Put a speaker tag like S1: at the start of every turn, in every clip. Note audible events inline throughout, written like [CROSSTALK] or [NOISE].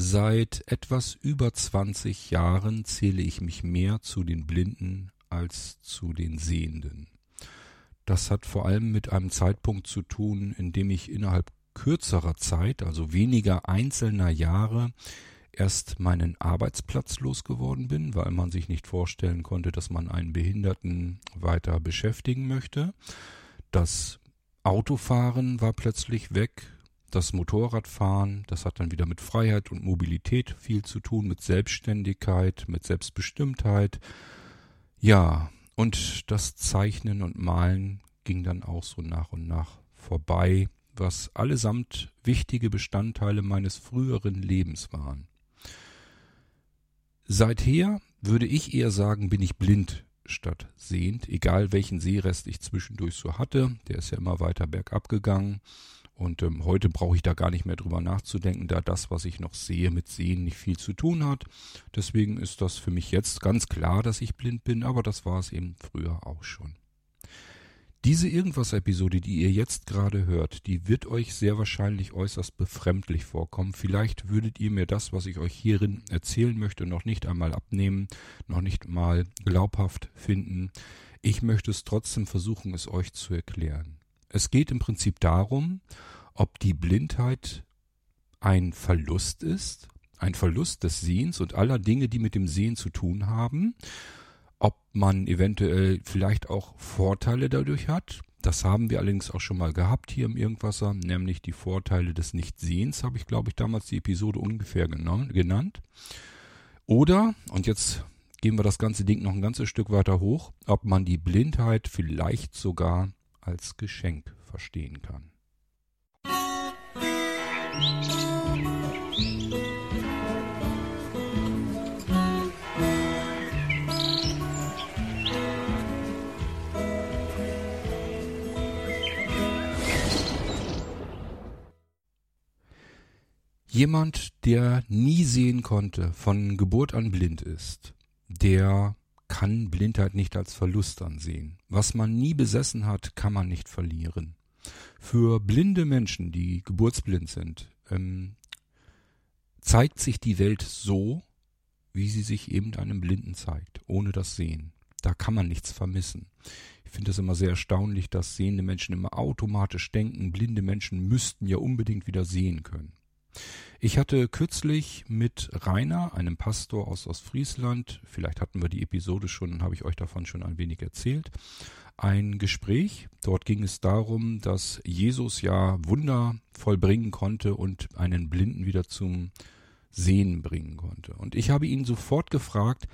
S1: Seit etwas über 20 Jahren zähle ich mich mehr zu den Blinden als zu den Sehenden. Das hat vor allem mit einem Zeitpunkt zu tun, in dem ich innerhalb kürzerer Zeit, also weniger einzelner Jahre, erst meinen Arbeitsplatz losgeworden bin, weil man sich nicht vorstellen konnte, dass man einen Behinderten weiter beschäftigen möchte. Das Autofahren war plötzlich weg. Das Motorradfahren, das hat dann wieder mit Freiheit und Mobilität viel zu tun, mit Selbstständigkeit, mit Selbstbestimmtheit. Ja, und das Zeichnen und Malen ging dann auch so nach und nach vorbei, was allesamt wichtige Bestandteile meines früheren Lebens waren. Seither würde ich eher sagen, bin ich blind statt sehend, egal welchen Sehrest ich zwischendurch so hatte. Der ist ja immer weiter bergab gegangen. Und ähm, heute brauche ich da gar nicht mehr drüber nachzudenken, da das, was ich noch sehe, mit Sehen nicht viel zu tun hat. Deswegen ist das für mich jetzt ganz klar, dass ich blind bin, aber das war es eben früher auch schon. Diese Irgendwas-Episode, die ihr jetzt gerade hört, die wird euch sehr wahrscheinlich äußerst befremdlich vorkommen. Vielleicht würdet ihr mir das, was ich euch hierin erzählen möchte, noch nicht einmal abnehmen, noch nicht mal glaubhaft finden. Ich möchte es trotzdem versuchen, es euch zu erklären. Es geht im Prinzip darum, ob die Blindheit ein Verlust ist, ein Verlust des Sehens und aller Dinge, die mit dem Sehen zu tun haben, ob man eventuell vielleicht auch Vorteile dadurch hat. Das haben wir allerdings auch schon mal gehabt hier im Irgendwasser, nämlich die Vorteile des Nichtsehens, habe ich glaube ich damals die Episode ungefähr genannt. Oder, und jetzt gehen wir das ganze Ding noch ein ganzes Stück weiter hoch, ob man die Blindheit vielleicht sogar als Geschenk verstehen kann. Jemand, der nie sehen konnte, von Geburt an blind ist, der kann Blindheit nicht als Verlust ansehen. Was man nie besessen hat, kann man nicht verlieren. Für blinde Menschen, die geburtsblind sind, ähm, zeigt sich die Welt so, wie sie sich eben einem Blinden zeigt, ohne das Sehen. Da kann man nichts vermissen. Ich finde es immer sehr erstaunlich, dass sehende Menschen immer automatisch denken, blinde Menschen müssten ja unbedingt wieder sehen können. Ich hatte kürzlich mit Rainer, einem Pastor aus Ostfriesland, vielleicht hatten wir die Episode schon, habe ich euch davon schon ein wenig erzählt, ein Gespräch. Dort ging es darum, dass Jesus ja Wunder vollbringen konnte und einen Blinden wieder zum Sehen bringen konnte. Und ich habe ihn sofort gefragt,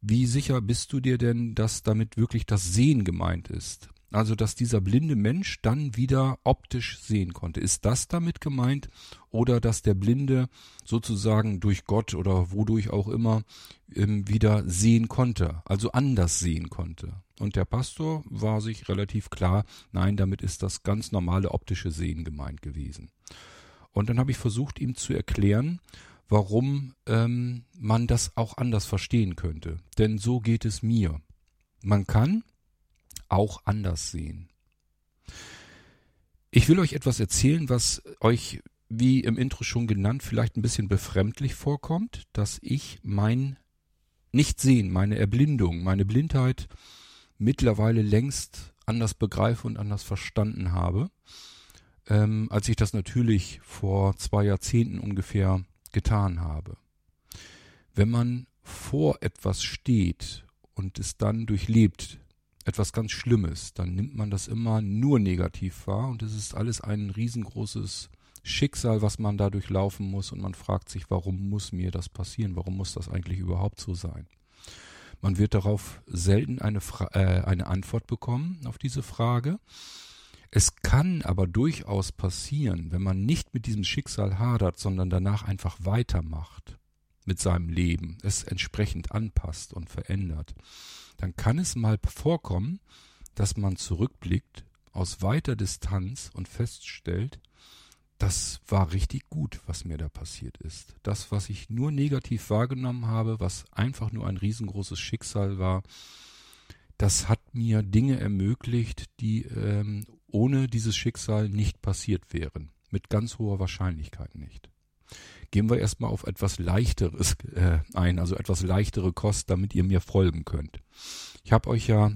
S1: wie sicher bist du dir denn, dass damit wirklich das Sehen gemeint ist? Also, dass dieser blinde Mensch dann wieder optisch sehen konnte. Ist das damit gemeint? Oder dass der Blinde sozusagen durch Gott oder wodurch auch immer ähm, wieder sehen konnte, also anders sehen konnte? Und der Pastor war sich relativ klar, nein, damit ist das ganz normale optische Sehen gemeint gewesen. Und dann habe ich versucht, ihm zu erklären, warum ähm, man das auch anders verstehen könnte. Denn so geht es mir. Man kann auch anders sehen. Ich will euch etwas erzählen, was euch, wie im Intro schon genannt, vielleicht ein bisschen befremdlich vorkommt, dass ich mein Nichtsehen, meine Erblindung, meine Blindheit mittlerweile längst anders begreife und anders verstanden habe, ähm, als ich das natürlich vor zwei Jahrzehnten ungefähr getan habe. Wenn man vor etwas steht und es dann durchlebt, etwas ganz Schlimmes, dann nimmt man das immer nur negativ wahr und es ist alles ein riesengroßes Schicksal, was man da durchlaufen muss und man fragt sich, warum muss mir das passieren? Warum muss das eigentlich überhaupt so sein? Man wird darauf selten eine, Fra äh, eine Antwort bekommen auf diese Frage. Es kann aber durchaus passieren, wenn man nicht mit diesem Schicksal hadert, sondern danach einfach weitermacht mit seinem Leben, es entsprechend anpasst und verändert, dann kann es mal vorkommen, dass man zurückblickt aus weiter Distanz und feststellt, das war richtig gut, was mir da passiert ist. Das, was ich nur negativ wahrgenommen habe, was einfach nur ein riesengroßes Schicksal war, das hat mir Dinge ermöglicht, die ähm, ohne dieses Schicksal nicht passiert wären. Mit ganz hoher Wahrscheinlichkeit nicht. Gehen wir erstmal auf etwas leichteres äh, ein, also etwas leichtere Kost, damit ihr mir folgen könnt. Ich habe euch ja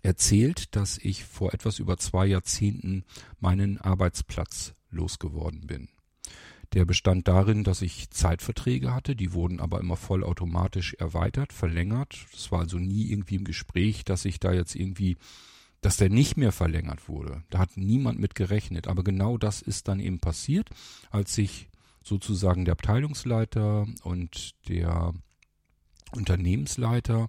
S1: erzählt, dass ich vor etwas über zwei Jahrzehnten meinen Arbeitsplatz losgeworden bin. Der bestand darin, dass ich Zeitverträge hatte, die wurden aber immer vollautomatisch erweitert, verlängert. Es war also nie irgendwie im Gespräch, dass ich da jetzt irgendwie, dass der nicht mehr verlängert wurde. Da hat niemand mit gerechnet. Aber genau das ist dann eben passiert, als sich sozusagen der Abteilungsleiter und der Unternehmensleiter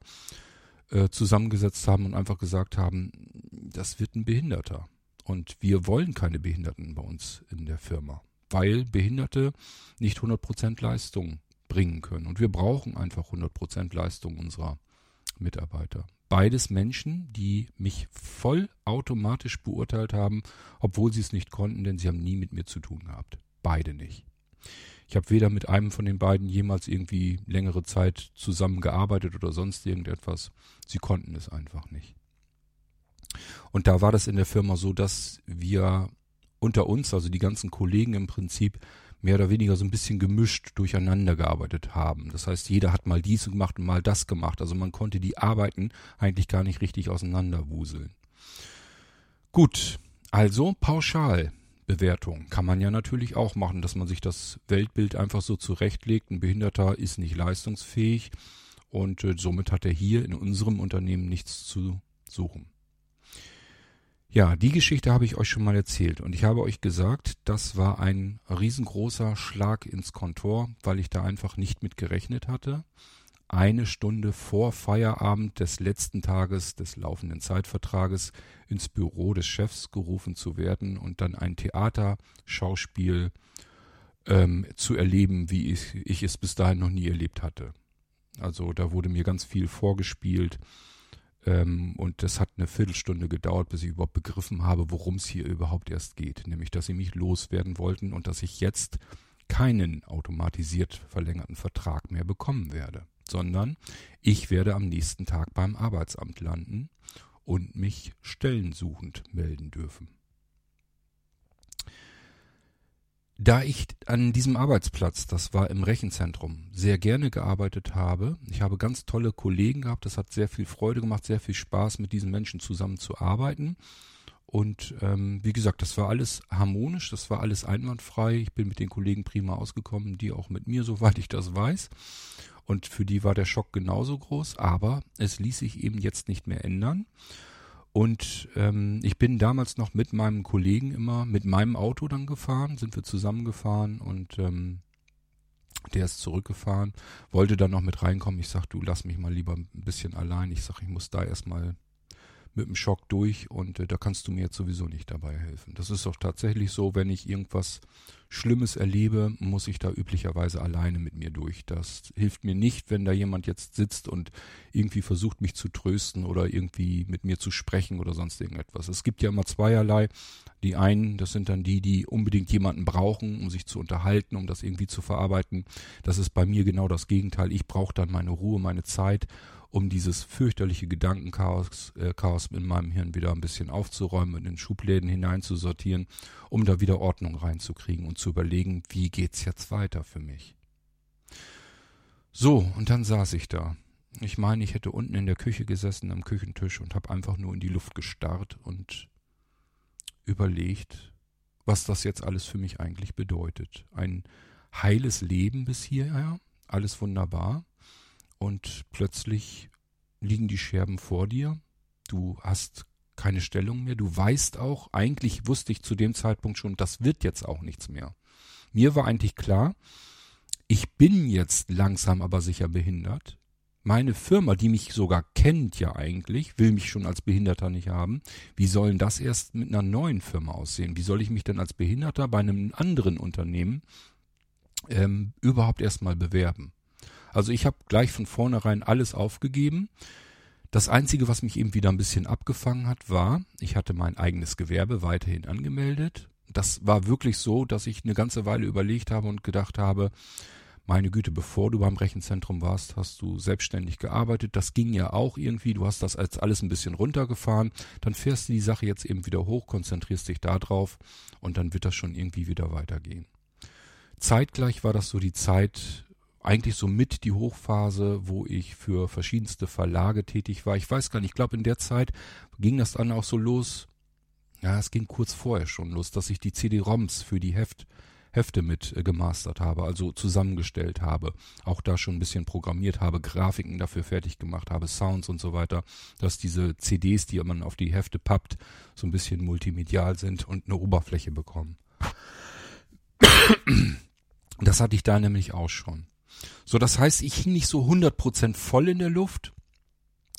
S1: äh, zusammengesetzt haben und einfach gesagt haben, das wird ein Behinderter. Und wir wollen keine Behinderten bei uns in der Firma weil Behinderte nicht 100% Leistung bringen können. Und wir brauchen einfach 100% Leistung unserer Mitarbeiter. Beides Menschen, die mich voll automatisch beurteilt haben, obwohl sie es nicht konnten, denn sie haben nie mit mir zu tun gehabt. Beide nicht. Ich habe weder mit einem von den beiden jemals irgendwie längere Zeit zusammengearbeitet oder sonst irgendetwas. Sie konnten es einfach nicht. Und da war das in der Firma so, dass wir unter uns, also die ganzen Kollegen im Prinzip, mehr oder weniger so ein bisschen gemischt durcheinander gearbeitet haben. Das heißt, jeder hat mal dies gemacht und mal das gemacht. Also man konnte die Arbeiten eigentlich gar nicht richtig auseinanderwuseln. Gut, also Pauschalbewertung kann man ja natürlich auch machen, dass man sich das Weltbild einfach so zurechtlegt. Ein Behinderter ist nicht leistungsfähig und äh, somit hat er hier in unserem Unternehmen nichts zu suchen. Ja, die Geschichte habe ich euch schon mal erzählt und ich habe euch gesagt, das war ein riesengroßer Schlag ins Kontor, weil ich da einfach nicht mit gerechnet hatte. Eine Stunde vor Feierabend des letzten Tages des laufenden Zeitvertrages ins Büro des Chefs gerufen zu werden und dann ein Theaterschauspiel ähm, zu erleben, wie ich, ich es bis dahin noch nie erlebt hatte. Also da wurde mir ganz viel vorgespielt ähm, und das hat eine Viertelstunde gedauert, bis ich überhaupt begriffen habe, worum es hier überhaupt erst geht. Nämlich, dass sie mich loswerden wollten und dass ich jetzt keinen automatisiert verlängerten Vertrag mehr bekommen werde, sondern ich werde am nächsten Tag beim Arbeitsamt landen und mich stellensuchend melden dürfen. Da ich an diesem Arbeitsplatz, das war im Rechenzentrum, sehr gerne gearbeitet habe, ich habe ganz tolle Kollegen gehabt, das hat sehr viel Freude gemacht, sehr viel Spaß, mit diesen Menschen zusammen zu arbeiten. Und ähm, wie gesagt, das war alles harmonisch, das war alles einwandfrei. Ich bin mit den Kollegen prima ausgekommen, die auch mit mir, [LAUGHS] soweit ich das weiß. Und für die war der Schock genauso groß, aber es ließ sich eben jetzt nicht mehr ändern. Und ähm, ich bin damals noch mit meinem Kollegen immer mit meinem Auto dann gefahren, sind wir zusammengefahren und ähm, der ist zurückgefahren, wollte dann noch mit reinkommen. Ich sag, du lass mich mal lieber ein bisschen allein. Ich sag, ich muss da erstmal mit dem Schock durch und äh, da kannst du mir jetzt sowieso nicht dabei helfen. Das ist doch tatsächlich so, wenn ich irgendwas Schlimmes erlebe, muss ich da üblicherweise alleine mit mir durch. Das hilft mir nicht, wenn da jemand jetzt sitzt und irgendwie versucht, mich zu trösten oder irgendwie mit mir zu sprechen oder sonst irgendetwas. Es gibt ja immer zweierlei. Die einen, das sind dann die, die unbedingt jemanden brauchen, um sich zu unterhalten, um das irgendwie zu verarbeiten. Das ist bei mir genau das Gegenteil. Ich brauche dann meine Ruhe, meine Zeit um dieses fürchterliche Gedankenchaos äh, Chaos in meinem Hirn wieder ein bisschen aufzuräumen, in den Schubläden hineinzusortieren, um da wieder Ordnung reinzukriegen und zu überlegen, wie geht's jetzt weiter für mich. So, und dann saß ich da. Ich meine, ich hätte unten in der Küche gesessen am Küchentisch und habe einfach nur in die Luft gestarrt und überlegt, was das jetzt alles für mich eigentlich bedeutet. Ein heiles Leben bis hierher, alles wunderbar und plötzlich liegen die Scherben vor dir. Du hast keine Stellung mehr. Du weißt auch, eigentlich wusste ich zu dem Zeitpunkt schon, das wird jetzt auch nichts mehr. Mir war eigentlich klar, ich bin jetzt langsam aber sicher behindert. Meine Firma, die mich sogar kennt ja eigentlich, will mich schon als Behinderter nicht haben. Wie soll denn das erst mit einer neuen Firma aussehen? Wie soll ich mich denn als Behinderter bei einem anderen Unternehmen ähm, überhaupt erstmal bewerben? Also ich habe gleich von vornherein alles aufgegeben. Das Einzige, was mich eben wieder ein bisschen abgefangen hat, war, ich hatte mein eigenes Gewerbe weiterhin angemeldet. Das war wirklich so, dass ich eine ganze Weile überlegt habe und gedacht habe, meine Güte, bevor du beim Rechenzentrum warst, hast du selbstständig gearbeitet. Das ging ja auch irgendwie. Du hast das als alles ein bisschen runtergefahren. Dann fährst du die Sache jetzt eben wieder hoch, konzentrierst dich da drauf und dann wird das schon irgendwie wieder weitergehen. Zeitgleich war das so die Zeit, eigentlich so mit die Hochphase, wo ich für verschiedenste Verlage tätig war. Ich weiß gar nicht, ich glaube in der Zeit ging das dann auch so los. Ja, es ging kurz vorher schon los, dass ich die CD-ROMs für die Heft, Hefte mit äh, gemastert habe, also zusammengestellt habe. Auch da schon ein bisschen programmiert habe, Grafiken dafür fertig gemacht habe, Sounds und so weiter, dass diese CDs, die man auf die Hefte pappt, so ein bisschen multimedial sind und eine Oberfläche bekommen. Das hatte ich da nämlich auch schon. So, das heißt, ich hing nicht so 100% voll in der Luft,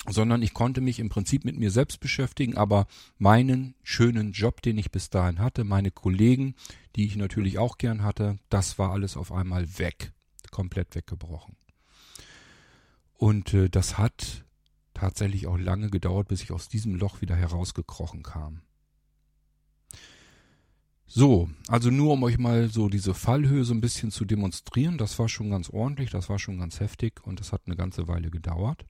S1: sondern ich konnte mich im Prinzip mit mir selbst beschäftigen, aber meinen schönen Job, den ich bis dahin hatte, meine Kollegen, die ich natürlich auch gern hatte, das war alles auf einmal weg, komplett weggebrochen. Und äh, das hat tatsächlich auch lange gedauert, bis ich aus diesem Loch wieder herausgekrochen kam. So, also nur um euch mal so diese Fallhöhe so ein bisschen zu demonstrieren, das war schon ganz ordentlich, das war schon ganz heftig und das hat eine ganze Weile gedauert.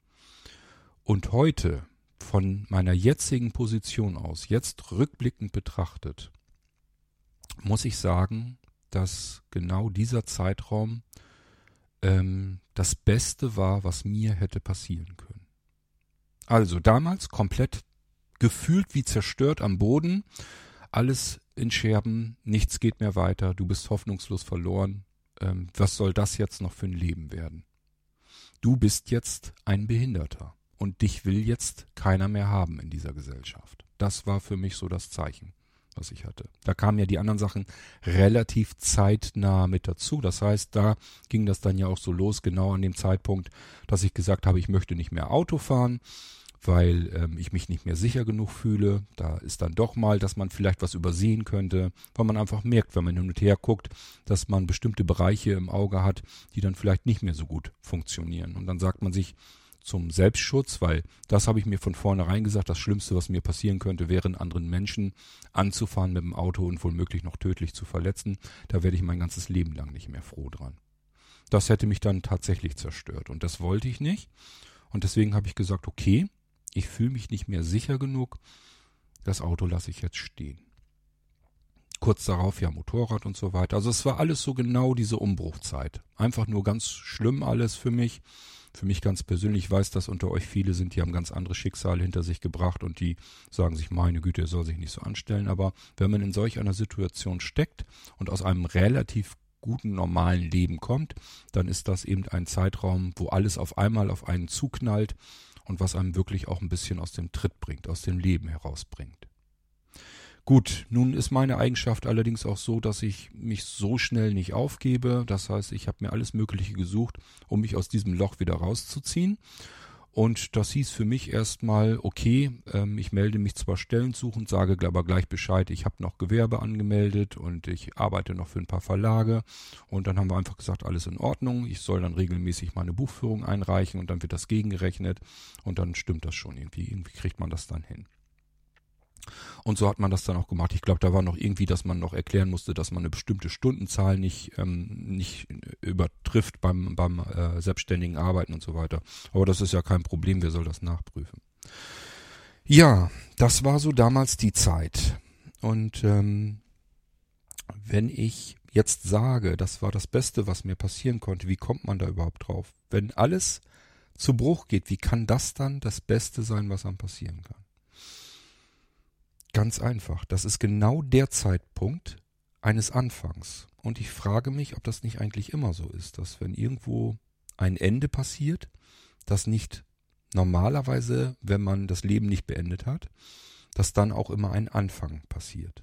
S1: Und heute, von meiner jetzigen Position aus, jetzt rückblickend betrachtet, muss ich sagen, dass genau dieser Zeitraum ähm, das Beste war, was mir hätte passieren können. Also damals komplett gefühlt wie zerstört am Boden, alles in Scherben, nichts geht mehr weiter, du bist hoffnungslos verloren. Ähm, was soll das jetzt noch für ein Leben werden? Du bist jetzt ein Behinderter und dich will jetzt keiner mehr haben in dieser Gesellschaft. Das war für mich so das Zeichen, was ich hatte. Da kamen ja die anderen Sachen relativ zeitnah mit dazu. Das heißt, da ging das dann ja auch so los, genau an dem Zeitpunkt, dass ich gesagt habe, ich möchte nicht mehr Auto fahren weil ähm, ich mich nicht mehr sicher genug fühle. Da ist dann doch mal, dass man vielleicht was übersehen könnte, weil man einfach merkt, wenn man hin und her guckt, dass man bestimmte Bereiche im Auge hat, die dann vielleicht nicht mehr so gut funktionieren. Und dann sagt man sich zum Selbstschutz, weil das habe ich mir von vornherein gesagt, das Schlimmste, was mir passieren könnte, wäre einen anderen Menschen anzufahren mit dem Auto und womöglich noch tödlich zu verletzen. Da werde ich mein ganzes Leben lang nicht mehr froh dran. Das hätte mich dann tatsächlich zerstört und das wollte ich nicht. Und deswegen habe ich gesagt, okay, ich fühle mich nicht mehr sicher genug. Das Auto lasse ich jetzt stehen. Kurz darauf ja Motorrad und so weiter. Also es war alles so genau diese Umbruchzeit. Einfach nur ganz schlimm alles für mich. Für mich ganz persönlich ich weiß, dass unter euch viele sind, die haben ganz andere Schicksale hinter sich gebracht und die sagen sich, meine Güte, er soll sich nicht so anstellen. Aber wenn man in solch einer Situation steckt und aus einem relativ guten, normalen Leben kommt, dann ist das eben ein Zeitraum, wo alles auf einmal auf einen zuknallt und was einem wirklich auch ein bisschen aus dem Tritt bringt, aus dem Leben herausbringt. Gut, nun ist meine Eigenschaft allerdings auch so, dass ich mich so schnell nicht aufgebe. Das heißt, ich habe mir alles Mögliche gesucht, um mich aus diesem Loch wieder rauszuziehen. Und das hieß für mich erstmal, okay, ähm, ich melde mich zwar stellensuchend, sage aber gleich Bescheid, ich habe noch Gewerbe angemeldet und ich arbeite noch für ein paar Verlage. Und dann haben wir einfach gesagt, alles in Ordnung. Ich soll dann regelmäßig meine Buchführung einreichen und dann wird das gegengerechnet und dann stimmt das schon irgendwie. Irgendwie kriegt man das dann hin. Und so hat man das dann auch gemacht. Ich glaube, da war noch irgendwie, dass man noch erklären musste, dass man eine bestimmte Stundenzahl nicht, ähm, nicht übertrifft beim, beim äh, selbstständigen Arbeiten und so weiter. Aber das ist ja kein Problem, wer soll das nachprüfen? Ja, das war so damals die Zeit. Und ähm, wenn ich jetzt sage, das war das Beste, was mir passieren konnte, wie kommt man da überhaupt drauf? Wenn alles zu Bruch geht, wie kann das dann das Beste sein, was einem passieren kann? Ganz einfach. Das ist genau der Zeitpunkt eines Anfangs. Und ich frage mich, ob das nicht eigentlich immer so ist, dass wenn irgendwo ein Ende passiert, das nicht normalerweise, wenn man das Leben nicht beendet hat, dass dann auch immer ein Anfang passiert.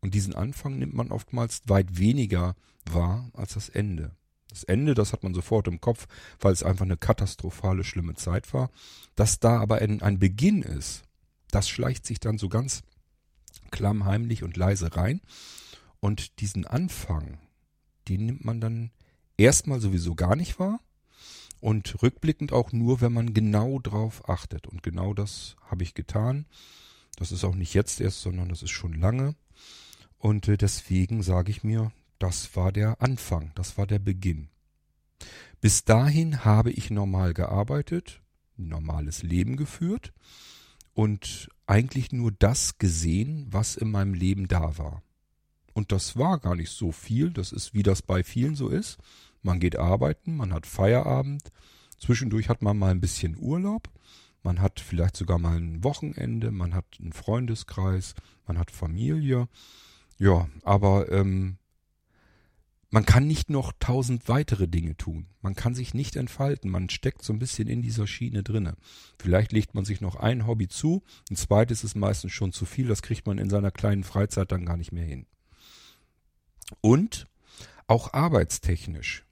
S1: Und diesen Anfang nimmt man oftmals weit weniger wahr als das Ende. Das Ende, das hat man sofort im Kopf, weil es einfach eine katastrophale, schlimme Zeit war. Dass da aber ein, ein Beginn ist, das schleicht sich dann so ganz klammheimlich und leise rein. Und diesen Anfang, den nimmt man dann erstmal sowieso gar nicht wahr und rückblickend auch nur, wenn man genau drauf achtet. Und genau das habe ich getan. Das ist auch nicht jetzt erst, sondern das ist schon lange. Und äh, deswegen sage ich mir, das war der Anfang, das war der Beginn. Bis dahin habe ich normal gearbeitet, normales Leben geführt und eigentlich nur das gesehen, was in meinem Leben da war. Und das war gar nicht so viel. Das ist, wie das bei vielen so ist. Man geht arbeiten, man hat Feierabend. Zwischendurch hat man mal ein bisschen Urlaub. Man hat vielleicht sogar mal ein Wochenende. Man hat einen Freundeskreis. Man hat Familie. Ja, aber ähm, man kann nicht noch tausend weitere Dinge tun. Man kann sich nicht entfalten. Man steckt so ein bisschen in dieser Schiene drinne. Vielleicht legt man sich noch ein Hobby zu. Ein zweites ist meistens schon zu viel. Das kriegt man in seiner kleinen Freizeit dann gar nicht mehr hin. Und auch arbeitstechnisch.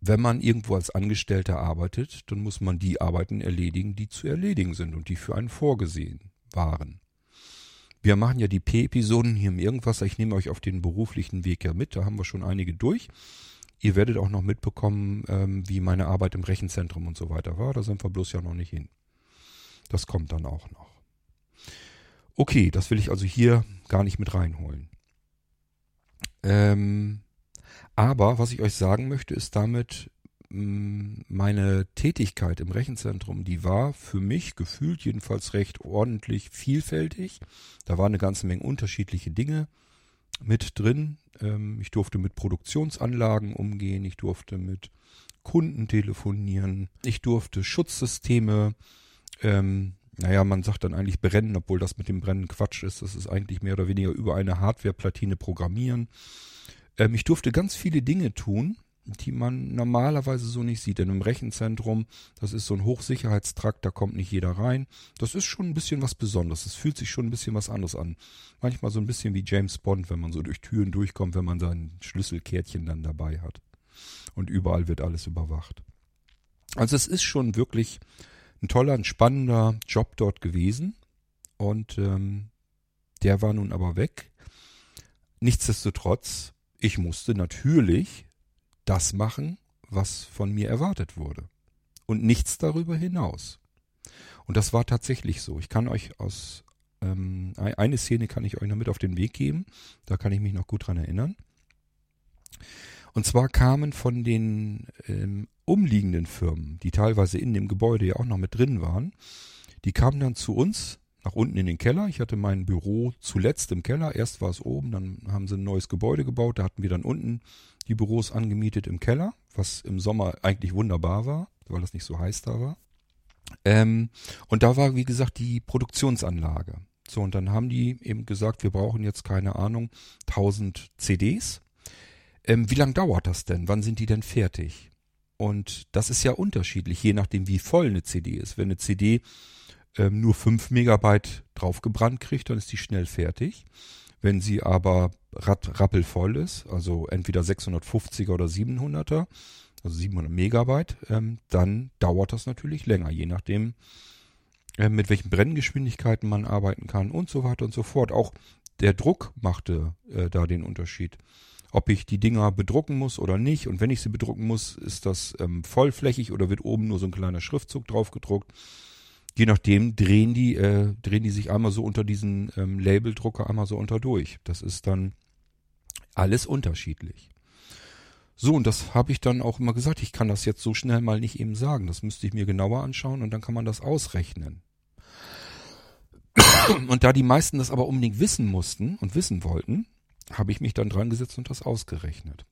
S1: Wenn man irgendwo als Angestellter arbeitet, dann muss man die Arbeiten erledigen, die zu erledigen sind und die für einen vorgesehen waren. Wir machen ja die P-Episoden hier im Irgendwas. Ich nehme euch auf den beruflichen Weg ja mit. Da haben wir schon einige durch. Ihr werdet auch noch mitbekommen, ähm, wie meine Arbeit im Rechenzentrum und so weiter war. Da sind wir bloß ja noch nicht hin. Das kommt dann auch noch. Okay, das will ich also hier gar nicht mit reinholen. Ähm, aber was ich euch sagen möchte, ist damit, meine Tätigkeit im Rechenzentrum, die war für mich gefühlt jedenfalls recht ordentlich vielfältig. Da waren eine ganze Menge unterschiedliche Dinge mit drin. Ähm, ich durfte mit Produktionsanlagen umgehen, ich durfte mit Kunden telefonieren, ich durfte Schutzsysteme, ähm, naja, man sagt dann eigentlich brennen, obwohl das mit dem Brennen Quatsch ist. Das ist eigentlich mehr oder weniger über eine Hardwareplatine programmieren. Ähm, ich durfte ganz viele Dinge tun, die man normalerweise so nicht sieht. Denn im Rechenzentrum, das ist so ein Hochsicherheitstrakt, da kommt nicht jeder rein. Das ist schon ein bisschen was Besonderes. Es fühlt sich schon ein bisschen was anderes an. Manchmal so ein bisschen wie James Bond, wenn man so durch Türen durchkommt, wenn man sein Schlüsselkärtchen dann dabei hat. Und überall wird alles überwacht. Also es ist schon wirklich ein toller, ein spannender Job dort gewesen. Und ähm, der war nun aber weg. Nichtsdestotrotz, ich musste natürlich das machen, was von mir erwartet wurde. Und nichts darüber hinaus. Und das war tatsächlich so. Ich kann euch aus ähm, eine Szene kann ich euch noch mit auf den Weg geben. Da kann ich mich noch gut dran erinnern. Und zwar kamen von den ähm, umliegenden Firmen, die teilweise in dem Gebäude ja auch noch mit drin waren, die kamen dann zu uns nach unten in den Keller. Ich hatte mein Büro zuletzt im Keller. Erst war es oben, dann haben sie ein neues Gebäude gebaut. Da hatten wir dann unten die Büros angemietet im Keller, was im Sommer eigentlich wunderbar war, weil das nicht so heiß da war. Ähm, und da war, wie gesagt, die Produktionsanlage. So, und dann haben die eben gesagt, wir brauchen jetzt keine Ahnung, 1000 CDs. Ähm, wie lange dauert das denn? Wann sind die denn fertig? Und das ist ja unterschiedlich, je nachdem, wie voll eine CD ist. Wenn eine CD ähm, nur 5 Megabyte draufgebrannt kriegt, dann ist die schnell fertig. Wenn sie aber rappelvoll ist, also entweder 650er oder 700er, also 700 Megabyte, ähm, dann dauert das natürlich länger, je nachdem, äh, mit welchen Brenngeschwindigkeiten man arbeiten kann und so weiter und so fort. Auch der Druck machte äh, da den Unterschied. Ob ich die Dinger bedrucken muss oder nicht. Und wenn ich sie bedrucken muss, ist das ähm, vollflächig oder wird oben nur so ein kleiner Schriftzug drauf gedruckt je nachdem drehen die, äh, drehen die sich einmal so unter diesen ähm, Labeldrucker einmal so unter durch. Das ist dann alles unterschiedlich. So, und das habe ich dann auch immer gesagt, ich kann das jetzt so schnell mal nicht eben sagen. Das müsste ich mir genauer anschauen und dann kann man das ausrechnen. [COUGHS] Und da die meisten das aber unbedingt wissen mussten und wissen wollten, habe ich mich dann dran gesetzt und das ausgerechnet.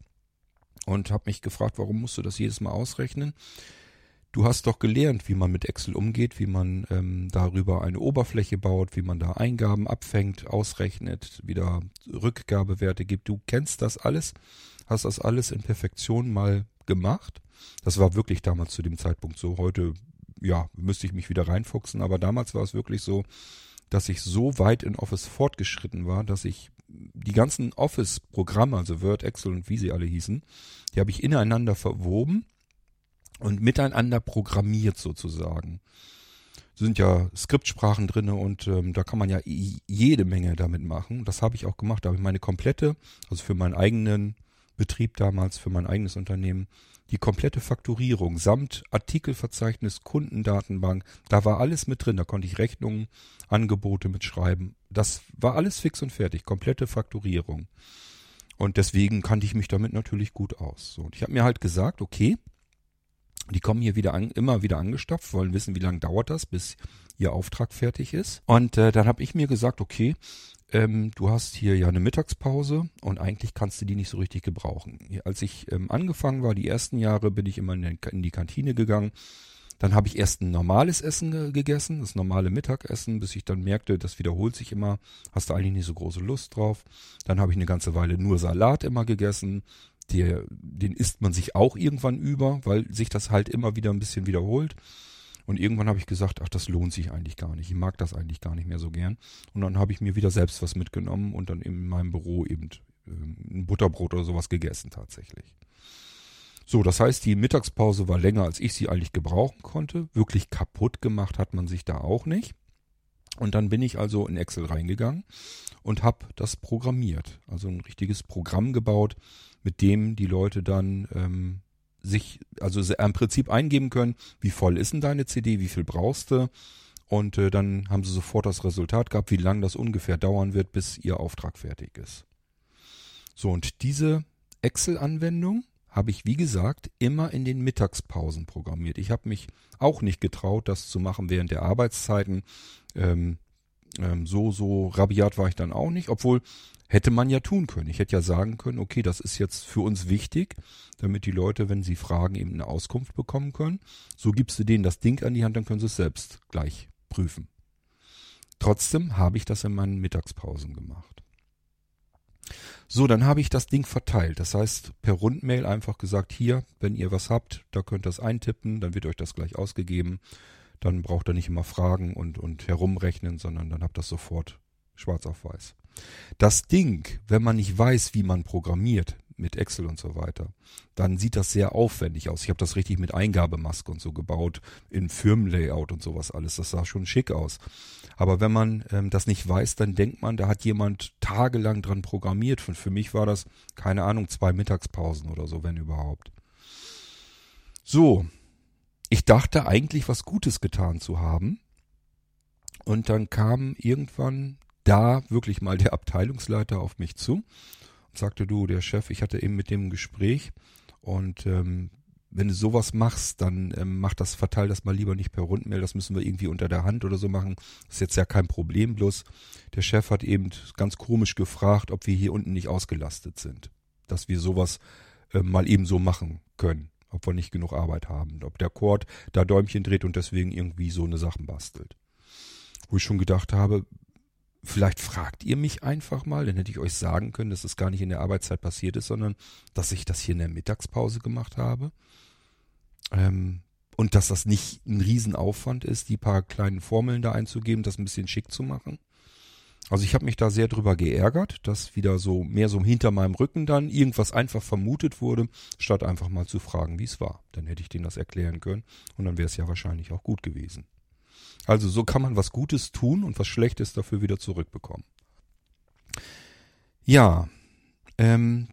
S1: Und habe mich gefragt, warum musst du das jedes Mal ausrechnen? Du hast doch gelernt, wie man mit Excel umgeht, wie man ähm, darüber eine Oberfläche baut, wie man da Eingaben abfängt, ausrechnet, wieder Rückgabewerte gibt. Du kennst das alles, hast das alles in Perfektion mal gemacht. Das war wirklich damals zu dem Zeitpunkt so. Heute, ja, müsste ich mich wieder reinfuchsen, aber damals war es wirklich so, dass ich so weit in Office fortgeschritten war, dass ich die ganzen Office-Programme, also Word, Excel und wie sie alle hießen, die habe ich ineinander verwoben und miteinander programmiert sozusagen. Es sind ja Skriptsprachen drinne und ähm, da kann man ja jede Menge damit machen. Das habe ich auch gemacht. Da habe ich meine komplette, also für meinen eigenen Betrieb damals, für mein eigenes Unternehmen, die komplette Fakturierung samt Artikelverzeichnis, Kundendatenbank, da war alles mit drin. Da konnte ich Rechnungen, Angebote mitschreiben. Das war alles fix und fertig, komplette Fakturierung. Und deswegen kannte ich mich damit natürlich gut aus. Und ich habe mir halt gesagt, okay, Die kommen hier wieder an, immer wieder angestopft, wollen wissen, wie lange dauert das, bis ihr Auftrag fertig ist. Und äh, dann habe ich mir gesagt, okay, ähm, du hast hier ja eine Mittagspause und eigentlich kannst du die nicht so richtig gebrauchen. Als ich ähm, angefangen war, die ersten Jahre, bin ich immer in, in die Kantine gegangen. Dann habe ich erst ein normales Essen gegessen, das normale Mittagessen, bis ich dann merkte, das wiederholt sich immer, hast du eigentlich nicht so große Lust drauf. Dann habe ich eine ganze Weile nur Salat immer gegessen, der, den isst man sich auch irgendwann über, weil sich das halt immer wieder ein bisschen wiederholt. Und irgendwann habe ich gesagt, ach, das lohnt sich eigentlich gar nicht. Ich mag das eigentlich gar nicht mehr so gern. Und dann habe ich mir wieder selbst was mitgenommen und dann in meinem Büro eben äh, ein Butterbrot oder sowas gegessen tatsächlich. So, das heißt, die Mittagspause war länger, als ich sie eigentlich gebrauchen konnte. Wirklich kaputt gemacht hat man sich da auch nicht. Und dann bin ich also in Excel reingegangen und habe das programmiert. Also ein richtiges Programm gebaut, mit dem die Leute dann ähm, sich, also im Prinzip eingeben können, wie voll ist denn deine CD, wie viel brauchst du? Und äh, dann haben sie sofort das Resultat gehabt, wie lange das ungefähr dauern wird, bis ihr Auftrag fertig ist. So, und diese Excel-Anwendung habe ich, wie gesagt, immer in den Mittagspausen programmiert. Ich habe mich auch nicht getraut, das zu machen während der Arbeitszeiten. Ähm, ähm, so, so rabiat war ich dann auch nicht, obwohl hätte man ja tun können. Ich hätte ja sagen können, okay, das ist jetzt für uns wichtig, damit die Leute, wenn sie fragen, eben eine Auskunft bekommen können. So gibst du denen das Ding an die Hand, dann können sie es selbst gleich prüfen. Trotzdem habe ich das in meinen Mittagspausen gemacht. So, dann habe ich das Ding verteilt. Das heißt, per Rundmail einfach gesagt, hier, wenn ihr was habt, da könnt ihr es eintippen, dann wird euch das gleich ausgegeben. Dann braucht ihr nicht immer fragen und, und herumrechnen, sondern dann habt ihr das sofort schwarz auf weiß. Das Ding, wenn man nicht weiß, wie man programmiert mit Excel und so weiter, dann sieht das sehr aufwendig aus. Ich habe das richtig mit Eingabemaske und so gebaut, in Firmenlayout und sowas alles. Das sah schon schick aus. Aber wenn man ähm, das nicht weiß, dann denkt man, da hat jemand tagelang dran programmiert. Und für mich war das, keine Ahnung, zwei Mittagspausen oder so, wenn überhaupt. So, ich dachte eigentlich was Gutes getan zu haben. Und dann kam irgendwann da wirklich mal der Abteilungsleiter auf mich zu und sagte, du, der Chef, ich hatte eben mit dem Gespräch und ähm, wenn du sowas machst, dann ähm, mach das, verteil das mal lieber nicht per Rundmail, das müssen wir irgendwie unter der Hand oder so machen. Das ist jetzt ja kein Problem, bloß der Chef hat eben ganz komisch gefragt, ob wir hier unten nicht ausgelastet sind. Dass wir sowas äh, mal eben so machen können, ob wir nicht genug Arbeit haben, ob der Chord da Däumchen dreht und deswegen irgendwie so eine Sachen bastelt. Wo ich schon gedacht habe, Vielleicht fragt ihr mich einfach mal, dann hätte ich euch sagen können, dass es gar nicht in der Arbeitszeit passiert ist, sondern dass ich das hier in der Mittagspause gemacht habe. Ähm, und dass das nicht ein Riesenaufwand ist, die paar kleinen Formeln da einzugeben, das ein bisschen schick zu machen. Also ich habe mich da sehr drüber geärgert, dass wieder so mehr so hinter meinem Rücken dann irgendwas einfach vermutet wurde, statt einfach mal zu fragen, wie es war. Dann hätte ich denen das erklären können und dann wäre es ja wahrscheinlich auch gut gewesen. Also so kann man was Gutes tun und was Schlechtes dafür wieder zurückbekommen. Ja, ähm,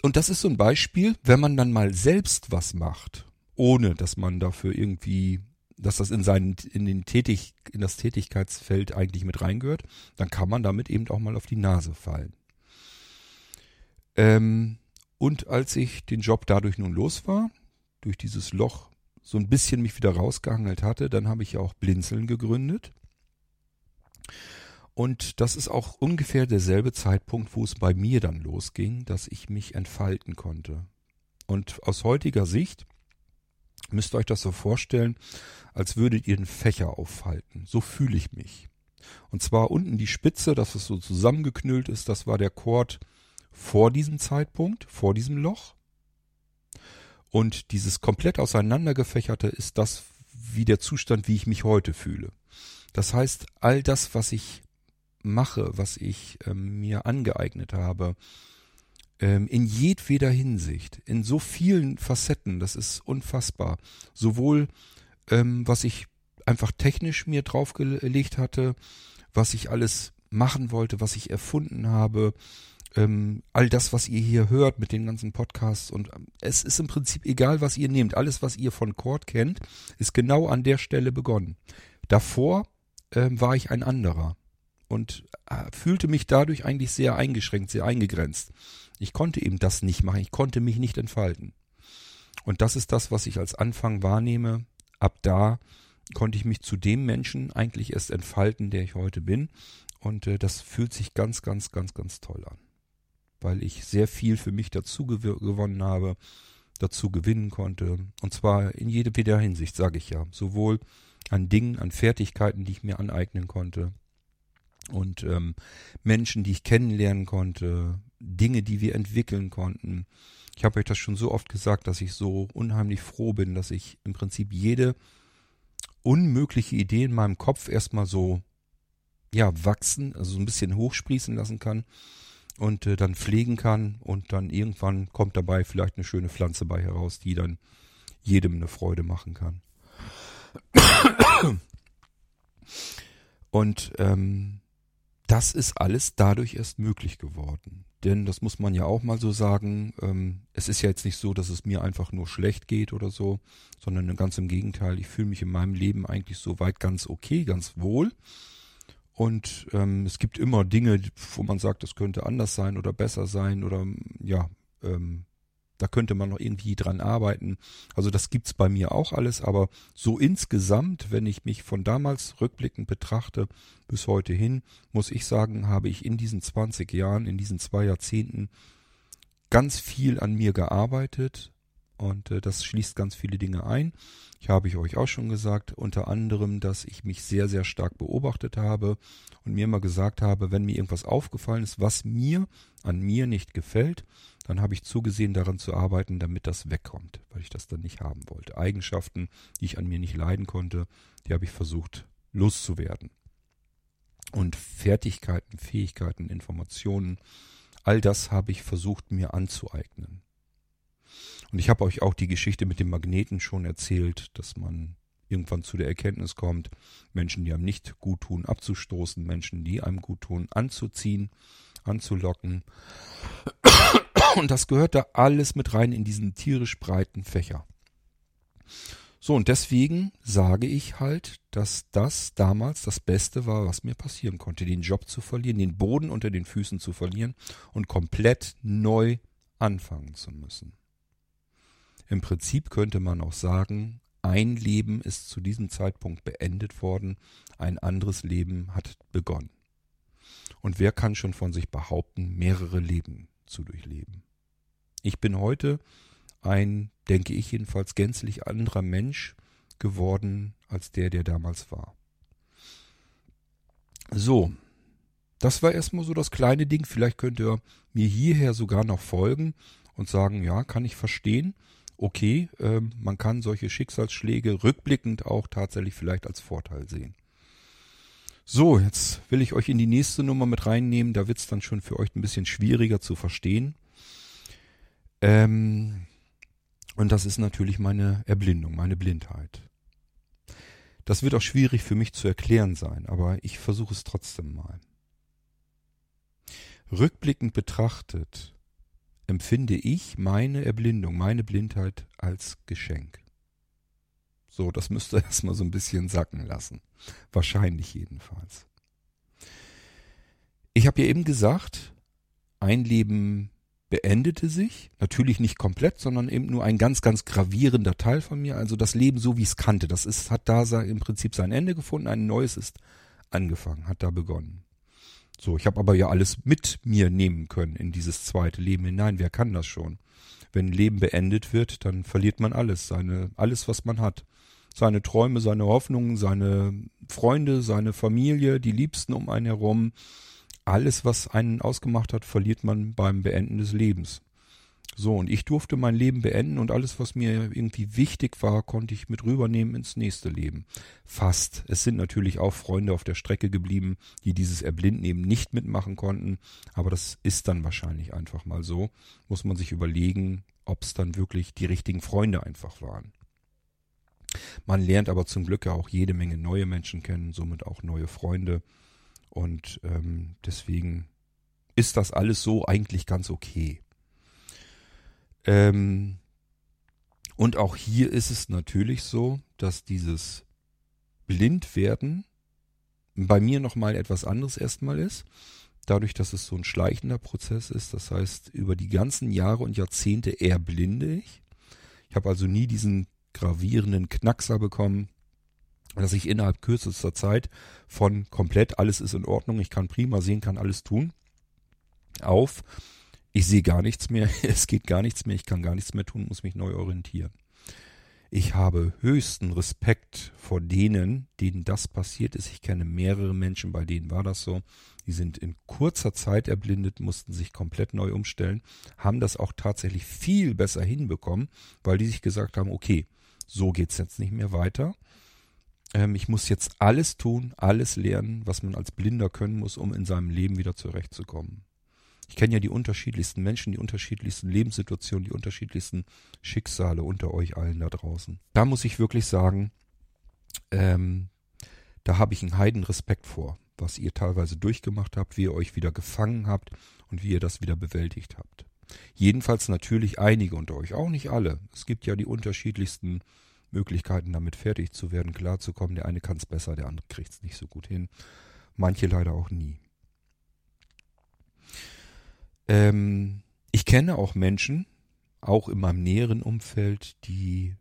S1: und das ist so ein Beispiel, wenn man dann mal selbst was macht, ohne dass man dafür irgendwie, dass das in seinen, in den Tätig, in das Tätigkeitsfeld eigentlich mit reingehört, dann kann man damit eben auch mal auf die Nase fallen. Ähm, und als ich den Job dadurch nun los war, durch dieses Loch so ein bisschen mich wieder rausgehangelt hatte, dann habe ich ja auch Blinzeln gegründet. Und das ist auch ungefähr derselbe Zeitpunkt, wo es bei mir dann losging, dass ich mich entfalten konnte. Und aus heutiger Sicht müsst ihr euch das so vorstellen, als würdet ihr einen Fächer aufhalten. So fühle ich mich. Und zwar unten die Spitze, dass es so zusammengeknüllt ist, das war der Chord vor diesem Zeitpunkt, vor diesem Loch. Und dieses komplett auseinandergefächerte ist das, wie der Zustand, wie ich mich heute fühle. Das heißt, all das, was ich mache, was ich ähm, mir angeeignet habe, in jedweder Hinsicht, in so vielen Facetten, das ist unfassbar. Sowohl ähm, was ich einfach technisch mir draufgelegt hatte, was ich alles machen wollte, was ich erfunden habe, ähm, all das, was ihr hier hört mit den ganzen Podcasts und ähm, es ist im Prinzip egal, was ihr nehmt. Alles, was ihr von Cord kennt, ist genau an der Stelle begonnen. Davor ähm, war ich ein anderer und äh, fühlte mich dadurch eigentlich sehr eingeschränkt, sehr eingegrenzt. Ich konnte eben das nicht machen, ich konnte mich nicht entfalten. Und das ist das, was ich als Anfang wahrnehme. Ab da konnte ich mich zu dem Menschen eigentlich erst entfalten, der ich heute bin. Und äh, das fühlt sich ganz, ganz, ganz, ganz toll an. Weil ich sehr viel für mich dazu gew gewonnen habe, dazu gewinnen konnte. Und zwar in jeder Hinsicht, sage ich ja. Sowohl an Dingen, an Fertigkeiten, die ich mir aneignen konnte. Und ähm, Menschen, die ich kennenlernen konnte, Dinge, die wir entwickeln konnten. Ich habe euch das schon so oft gesagt, dass ich so unheimlich froh bin, dass ich im Prinzip jede unmögliche Idee in meinem Kopf erstmal so ja wachsen, also so ein bisschen hochsprießen lassen kann und äh, dann pflegen kann und dann irgendwann kommt dabei vielleicht eine schöne Pflanze bei heraus, die dann jedem eine Freude machen kann. Und ähm, das ist alles dadurch erst möglich geworden. Denn das muss man ja auch mal so sagen, ähm, es ist ja jetzt nicht so, dass es mir einfach nur schlecht geht oder so, sondern ganz im Gegenteil, ich fühle mich in meinem Leben eigentlich so weit ganz okay, ganz wohl. Und ähm, es gibt immer Dinge, wo man sagt, das könnte anders sein oder besser sein oder ja, ähm, da könnte man noch irgendwie dran arbeiten. Also das gibt's bei mir auch alles, aber so insgesamt, wenn ich mich von damals rückblickend betrachte bis heute hin, muss ich sagen, habe ich in diesen 20 Jahren, in diesen zwei Jahrzehnten ganz viel an mir gearbeitet und äh, das schließt ganz viele Dinge ein. Ich habe ich euch auch schon gesagt, unter anderem, dass ich mich sehr, sehr stark beobachtet habe und mir immer gesagt habe, wenn mir irgendwas aufgefallen ist, was mir an mir nicht gefällt, dann habe ich zugesehen, daran zu arbeiten, damit das wegkommt, weil ich das dann nicht haben wollte. Eigenschaften, die ich an mir nicht leiden konnte, die habe ich versucht loszuwerden. Und Fertigkeiten, Fähigkeiten, Informationen, all das habe ich versucht mir anzueignen. Und ich habe euch auch die Geschichte mit dem Magneten schon erzählt, dass man irgendwann zu der Erkenntnis kommt, Menschen, die einem nicht gut tun, abzustoßen, Menschen, die einem gut tun, anzuziehen, anzulocken. Und das gehört da alles mit rein in diesen tierisch breiten Fächer. So, und deswegen sage ich halt, dass das damals das Beste war, was mir passieren konnte, den Job zu verlieren, den Boden unter den Füßen zu verlieren und komplett neu anfangen zu müssen. Im Prinzip könnte man auch sagen, ein Leben ist zu diesem Zeitpunkt beendet worden, ein anderes Leben hat begonnen. Und wer kann schon von sich behaupten, mehrere Leben zu durchleben? Ich bin heute ein, denke ich jedenfalls, gänzlich anderer Mensch geworden als der, der damals war. So, das war erstmal so das kleine Ding. Vielleicht könnt ihr mir hierher sogar noch folgen und sagen, ja, kann ich verstehen okay, ähm, man kann solche Schicksalsschläge rückblickend auch tatsächlich vielleicht als Vorteil sehen. So, jetzt will ich euch in die nächste Nummer mit reinnehmen. Da wird's dann schon für euch ein bisschen schwieriger zu verstehen. Ähm, und das ist natürlich meine Erblindung, meine Blindheit. Das wird auch schwierig für mich zu erklären sein, aber ich versuche es trotzdem mal. Rückblickend betrachtet empfinde ich meine Erblindung, meine Blindheit als Geschenk. So, das müsst ihr [LAUGHS] erstmal so ein bisschen sacken lassen. Wahrscheinlich jedenfalls. Ich habe ja eben gesagt, ein Leben beendete sich, natürlich nicht komplett, sondern eben nur ein ganz, ganz gravierender Teil von mir, also das Leben so wie es kannte. Das ist, hat da im Prinzip sein Ende gefunden, ein neues ist angefangen, hat da begonnen. So, ich habe aber ja alles mit mir nehmen können in dieses zweite Leben hinein. Wer kann das schon? Wenn Leben beendet wird, dann verliert man alles, seine, alles, was man hat. Seine Träume, seine Hoffnungen, seine Freunde, seine Familie, die Liebsten um einen herum. Alles, was einen ausgemacht hat, verliert man beim Beenden des Lebens. So, und ich durfte mein Leben beenden und alles, was mir irgendwie wichtig war, konnte ich mit rübernehmen ins nächste Leben. Fast. Es sind natürlich auch Freunde auf der Strecke geblieben, die dieses Erblinden eben nicht mitmachen konnten, aber das ist dann wahrscheinlich einfach mal so. Muss man sich überlegen, ob es dann wirklich die richtigen Freunde einfach waren. Man lernt aber zum Glück ja auch jede Menge neue Menschen kennen, somit auch neue Freunde. Und ähm, deswegen ist das alles so eigentlich ganz okay. Ähm, und auch hier ist es natürlich so, dass dieses Blindwerden bei mir nochmal etwas anderes erstmal ist. Dadurch, dass es so ein schleichender Prozess ist. Das heißt, über die ganzen Jahre und Jahrzehnte erblinde ich. Ich habe also nie diesen gravierenden Knackser bekommen, dass ich innerhalb kürzester Zeit von komplett alles ist in Ordnung, ich kann prima sehen, kann alles tun, auf ich sehe gar nichts mehr, [LAUGHS] es geht gar nichts mehr, ich kann gar nichts mehr tun, muss mich neu orientieren. Ich habe höchsten Respekt vor denen, denen das passiert ist. Ich kenne mehrere Menschen, bei denen war das so. Die sind in kurzer Zeit erblindet, mussten sich komplett neu umstellen, haben das auch tatsächlich viel besser hinbekommen, weil die sich gesagt haben, okay, so geht's jetzt nicht mehr weiter. Ähm, ich muss jetzt alles tun, alles lernen, was man als Blinder können muss, um in seinem Leben wieder zurechtzukommen. Ich kenne ja die unterschiedlichsten Menschen, die unterschiedlichsten Lebenssituationen, die unterschiedlichsten Schicksale unter euch allen da draußen. Da muss ich wirklich sagen, ähm, da habe ich einen heiden Respekt vor, was ihr teilweise durchgemacht habt, wie ihr euch wieder gefangen habt und wie ihr das wieder bewältigt habt. Jedenfalls natürlich einige unter euch, auch nicht alle. Es gibt ja die unterschiedlichsten Möglichkeiten, damit fertig zu werden, klarzukommen. Der eine kann es besser, der andere kriegt es nicht so gut hin. Manche leider auch nie. Ähm, ich kenne auch Menschen, auch in meinem näheren Umfeld, die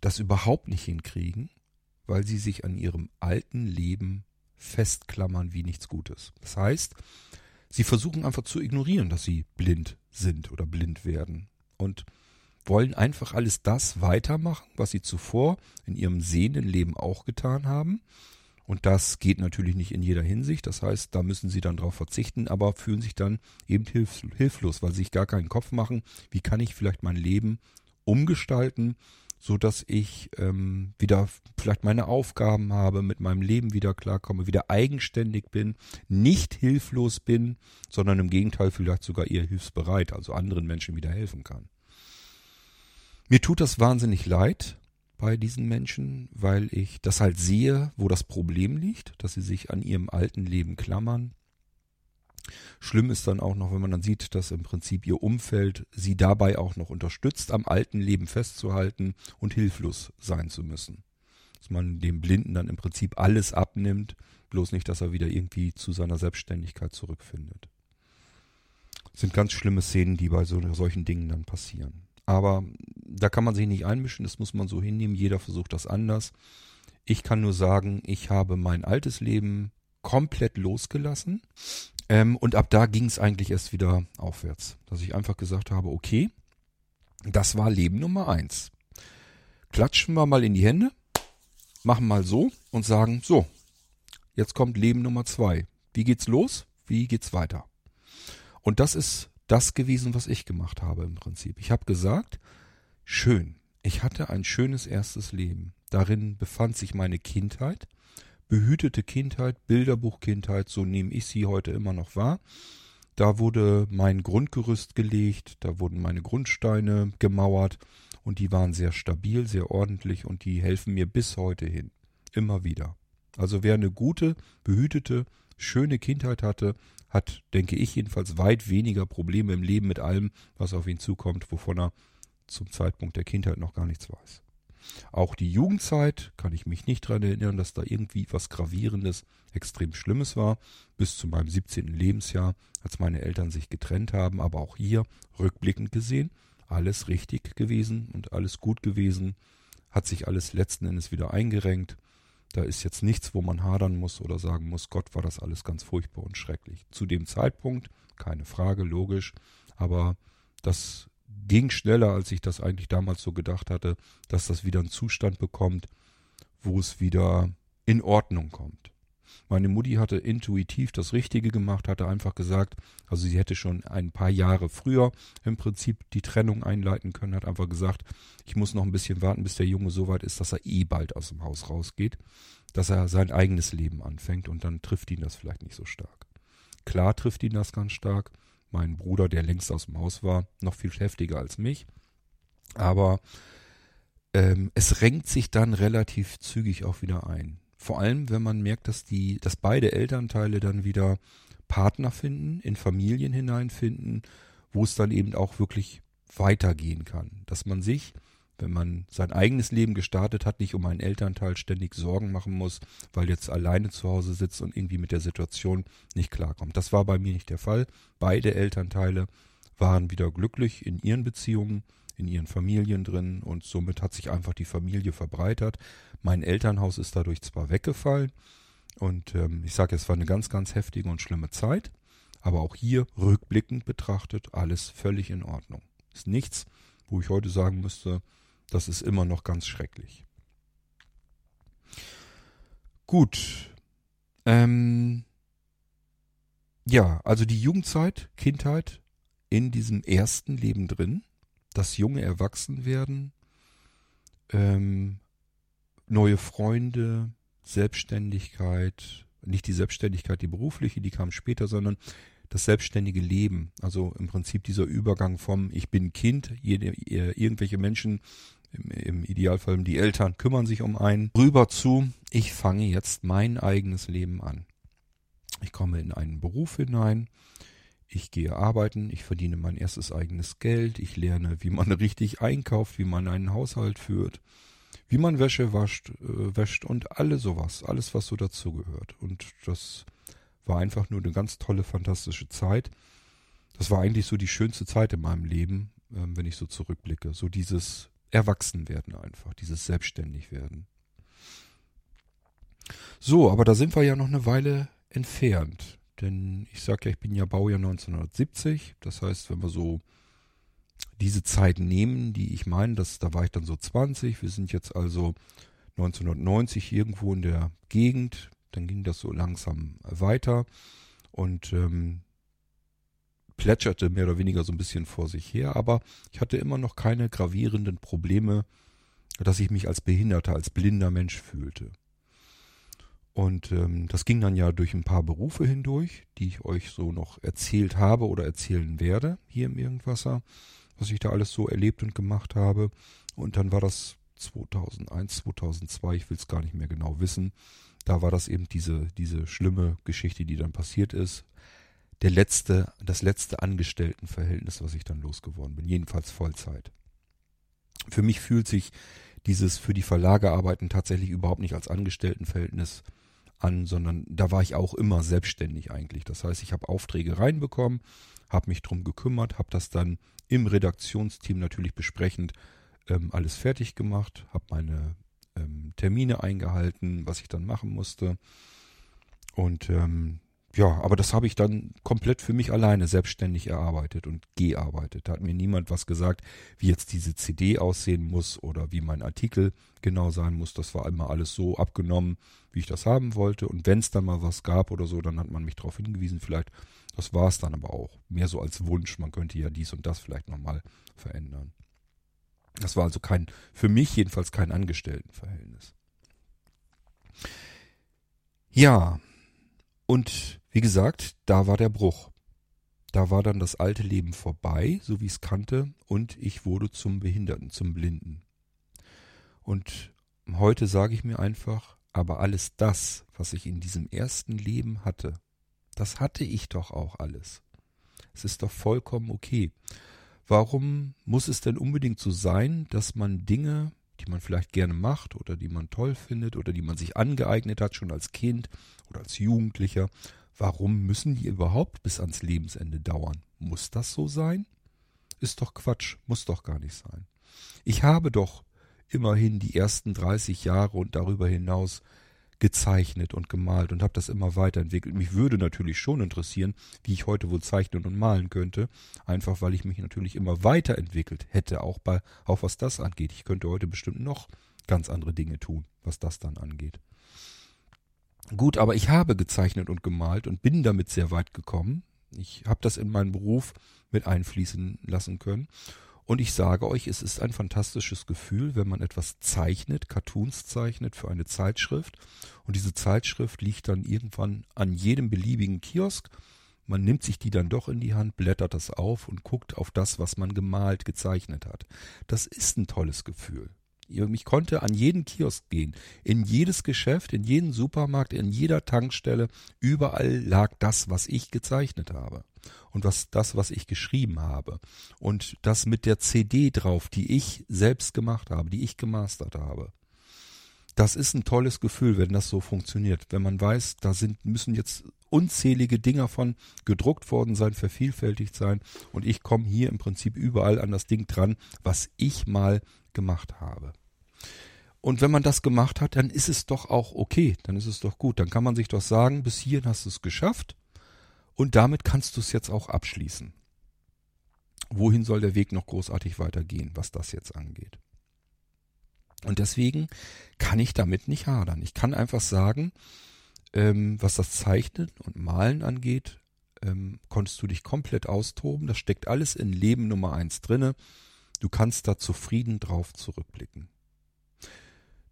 S1: das überhaupt nicht hinkriegen, weil sie sich an ihrem alten Leben festklammern wie nichts Gutes. Das heißt, sie versuchen einfach zu ignorieren, dass sie blind sind oder blind werden und wollen einfach alles das weitermachen, was sie zuvor in ihrem sehenden Leben auch getan haben und das geht natürlich nicht in jeder Hinsicht. Das heißt, da müssen sie dann darauf verzichten, aber fühlen sich dann eben hilf hilflos, weil sie sich gar keinen Kopf machen, wie kann ich vielleicht mein Leben umgestalten, so dass ich ähm, wieder vielleicht meine Aufgaben habe, mit meinem Leben wieder klarkomme, wieder eigenständig bin, nicht hilflos bin, sondern im Gegenteil vielleicht sogar eher hilfsbereit, also anderen Menschen wieder helfen kann. Mir tut das wahnsinnig leid, bei diesen Menschen, weil ich das halt sehe, wo das Problem liegt, dass sie sich an ihrem alten Leben klammern. Schlimm ist dann auch noch, wenn man dann sieht, dass im Prinzip ihr Umfeld sie dabei auch noch unterstützt, am alten Leben festzuhalten und hilflos sein zu müssen. Dass man dem Blinden dann im Prinzip alles abnimmt, bloß nicht, dass er wieder irgendwie zu seiner Selbstständigkeit zurückfindet. Das sind ganz schlimme Szenen, die bei so, solchen Dingen dann passieren. Aber da kann man sich nicht einmischen, das muss man so hinnehmen. Jeder versucht das anders. Ich kann nur sagen, ich habe mein altes Leben komplett losgelassen. Ähm, und ab da ging es eigentlich erst wieder aufwärts. Dass ich einfach gesagt habe, okay, das war Leben Nummer eins. Klatschen wir mal in die Hände, machen mal so und sagen, so, jetzt kommt Leben Nummer zwei. Wie geht's los? Wie geht's weiter? Und das ist das gewesen, was ich gemacht habe im Prinzip. Ich habe gesagt, schön, ich hatte ein schönes erstes Leben. Darin befand sich meine Kindheit, behütete Kindheit, Bilderbuchkindheit, so nehme ich sie heute immer noch wahr. Da wurde mein Grundgerüst gelegt, da wurden meine Grundsteine gemauert und die waren sehr stabil, sehr ordentlich und die helfen mir bis heute hin. Immer wieder. Also wer eine gute, behütete, schöne Kindheit hatte, hat, denke ich jedenfalls, weit weniger Probleme im Leben mit allem, was auf ihn zukommt, wovon er zum Zeitpunkt der Kindheit noch gar nichts weiß. Auch die Jugendzeit kann ich mich nicht daran erinnern, dass da irgendwie was Gravierendes, extrem Schlimmes war, bis zu meinem 17. Lebensjahr, als meine Eltern sich getrennt haben, aber auch hier rückblickend gesehen, alles richtig gewesen und alles gut gewesen, hat sich alles letzten Endes wieder eingerenkt da ist jetzt nichts, wo man hadern muss oder sagen muss, Gott war das alles ganz furchtbar und schrecklich. Zu dem Zeitpunkt, keine Frage, logisch, aber das ging schneller, als ich das eigentlich damals so gedacht hatte, dass das wieder einen Zustand bekommt, wo es wieder in Ordnung kommt. Meine Mutti hatte intuitiv das Richtige gemacht, hatte einfach gesagt, also sie hätte schon ein paar Jahre früher im Prinzip die Trennung einleiten können, hat einfach gesagt, ich muss noch ein bisschen warten, bis der Junge so weit ist, dass er eh bald aus dem Haus rausgeht, dass er sein eigenes Leben anfängt und dann trifft ihn das vielleicht nicht so stark. Klar trifft ihn das ganz stark. Mein Bruder, der längst aus dem Haus war, noch viel heftiger als mich. Aber ähm, es renkt sich dann relativ zügig auch wieder ein. Vor allem, wenn man merkt, dass die, dass beide Elternteile dann wieder Partner finden, in Familien hineinfinden, wo es dann eben auch wirklich weitergehen kann. Dass man sich, wenn man sein eigenes Leben gestartet hat, nicht um einen Elternteil ständig Sorgen machen muss, weil jetzt alleine zu Hause sitzt und irgendwie mit der Situation nicht klarkommt. Das war bei mir nicht der Fall. Beide Elternteile waren wieder glücklich in ihren Beziehungen. in ihren Familien drin und somit hat sich einfach die Familie verbreitert. Mein Elternhaus ist dadurch zwar weggefallen und ähm, ich sage, es war eine ganz, ganz heftige und schlimme Zeit, aber auch hier rückblickend betrachtet alles völlig in Ordnung. Ist nichts, wo ich heute sagen müsste, das ist immer noch ganz schrecklich. Gut. Ähm, ja, also die Jugendzeit, Kindheit in diesem ersten Leben drin, das junge Erwachsenwerden, ähm, neue Freunde, Selbstständigkeit, nicht die Selbstständigkeit, die berufliche, die kam später, sondern das selbstständige Leben. Also im Prinzip dieser Übergang vom Ich bin Kind, jede, irgendwelche Menschen, im, im Idealfall die Eltern kümmern sich um einen, rüber zu, ich fange jetzt mein eigenes Leben an. Ich komme in einen Beruf hinein, ich gehe arbeiten, ich verdiene mein erstes eigenes Geld, ich lerne, wie man [LAUGHS] richtig einkauft, wie man einen Haushalt führt, wie man Wäsche wascht, äh, wäscht und alles sowas, alles was so dazugehört. Und das war einfach nur eine ganz tolle, fantastische Zeit. Das war eigentlich so die schönste Zeit in meinem Leben, äh, wenn ich so zurückblicke. So dieses Erwachsenwerden einfach, dieses Selbstständigwerden. So, aber da sind wir ja noch eine Weile entfernt. Denn ich sag ja, ich bin ja Baujahr 1970. Das heißt, wenn wir so diese Zeit nehmen, die ich meine, das, da war ich dann so 20. Wir sind jetzt also 1990 irgendwo in der Gegend. Dann ging das so langsam weiter und ähm, plätscherte mehr oder weniger so ein bisschen vor sich her. Aber ich hatte immer noch keine gravierenden Probleme, dass ich mich als Behinderter, als blinder Mensch fühlte. Und ähm, das ging dann ja durch ein paar Berufe hindurch, die ich euch so noch erzählt habe oder erzählen werde hier im Irgendwasser, was ich da alles so erlebt und gemacht habe. Und dann war das 2001, 2002, ich will es gar nicht mehr genau wissen. Da war das eben diese, diese schlimme Geschichte, die dann passiert ist. Der letzte, das letzte Angestelltenverhältnis, was ich dann losgeworden bin. Jedenfalls Vollzeit. Für mich fühlt sich dieses für die Verlage arbeiten tatsächlich überhaupt nicht als Angestelltenverhältnis an, sondern da war ich auch immer selbstständig eigentlich. Das heißt, ich habe Aufträge reinbekommen, habe mich drum gekümmert, habe das dann im Redaktionsteam natürlich besprechend ähm, alles fertig gemacht, habe meine ähm, Termine eingehalten, was ich dann machen musste. Und ähm, ja, aber das habe ich dann komplett für mich alleine selbstständig erarbeitet und gearbeitet. Da hat mir niemand was gesagt, wie jetzt diese CD aussehen muss oder wie mein Artikel genau sein muss. Das war immer alles so abgenommen, wie ich das haben wollte. Und wenn es dann mal was gab oder so, dann hat man mich darauf hingewiesen. Vielleicht, das war es dann aber auch. Mehr so als Wunsch, man könnte ja dies und das vielleicht nochmal verändern. Das war also kein, für mich jedenfalls kein Angestelltenverhältnis. Ja, und wie gesagt, da war der Bruch. Da war dann das alte Leben vorbei, so wie ich es kannte, und ich wurde zum Behinderten, zum Blinden. Und heute sage ich mir einfach, aber alles das, was ich in diesem ersten Leben hatte, das hatte ich doch auch alles. Es ist doch vollkommen okay. Warum muss es denn unbedingt so sein, dass man Dinge, die man vielleicht gerne macht oder die man toll findet oder die man sich angeeignet hat, schon als Kind oder als Jugendlicher, Warum müssen die überhaupt bis ans Lebensende dauern? Muss das so sein? Ist doch Quatsch, muss doch gar nicht sein. Ich habe doch immerhin die ersten 30 Jahre und darüber hinaus gezeichnet und gemalt und habe das immer weiterentwickelt. Mich würde natürlich schon interessieren, wie ich heute wohl zeichnen und malen könnte, einfach weil ich mich natürlich immer weiterentwickelt hätte, auch bei auch was das angeht. Ich könnte heute bestimmt noch ganz andere Dinge tun, was das dann angeht. Gut, aber ich habe gezeichnet und gemalt und bin damit sehr weit gekommen. Ich habe das in meinen Beruf mit einfließen lassen können. Und ich sage euch, es ist ein fantastisches Gefühl, wenn man etwas zeichnet, Cartoons zeichnet für eine Zeitschrift. Und diese Zeitschrift liegt dann irgendwann an jedem beliebigen Kiosk. Man nimmt sich die dann doch in die Hand, blättert das auf und guckt auf das, was man gemalt, gezeichnet hat. Das ist ein tolles Gefühl. Ich konnte an jeden Kiosk gehen, in jedes Geschäft, in jeden Supermarkt, in jeder Tankstelle, überall lag das, was ich gezeichnet habe. Und was das, was ich geschrieben habe. Und das mit der CD drauf, die ich selbst gemacht habe, die ich gemastert habe. Das ist ein tolles Gefühl, wenn das so funktioniert, wenn man weiß, da sind müssen jetzt unzählige Dinger von gedruckt worden sein, vervielfältigt sein und ich komme hier im Prinzip überall an das Ding dran, was ich mal gemacht habe. Und wenn man das gemacht hat, dann ist es doch auch okay, dann ist es doch gut. Dann kann man sich doch sagen, bis hierhin hast du es geschafft und damit kannst du es jetzt auch abschließen. Wohin soll der Weg noch großartig weitergehen, was das jetzt angeht? Und deswegen kann ich damit nicht hadern. Ich kann einfach sagen, ähm, was das Zeichnen und Malen angeht, ähm, konntest du dich komplett austoben. Das steckt alles in Leben Nummer eins drinne. Du kannst da zufrieden drauf zurückblicken.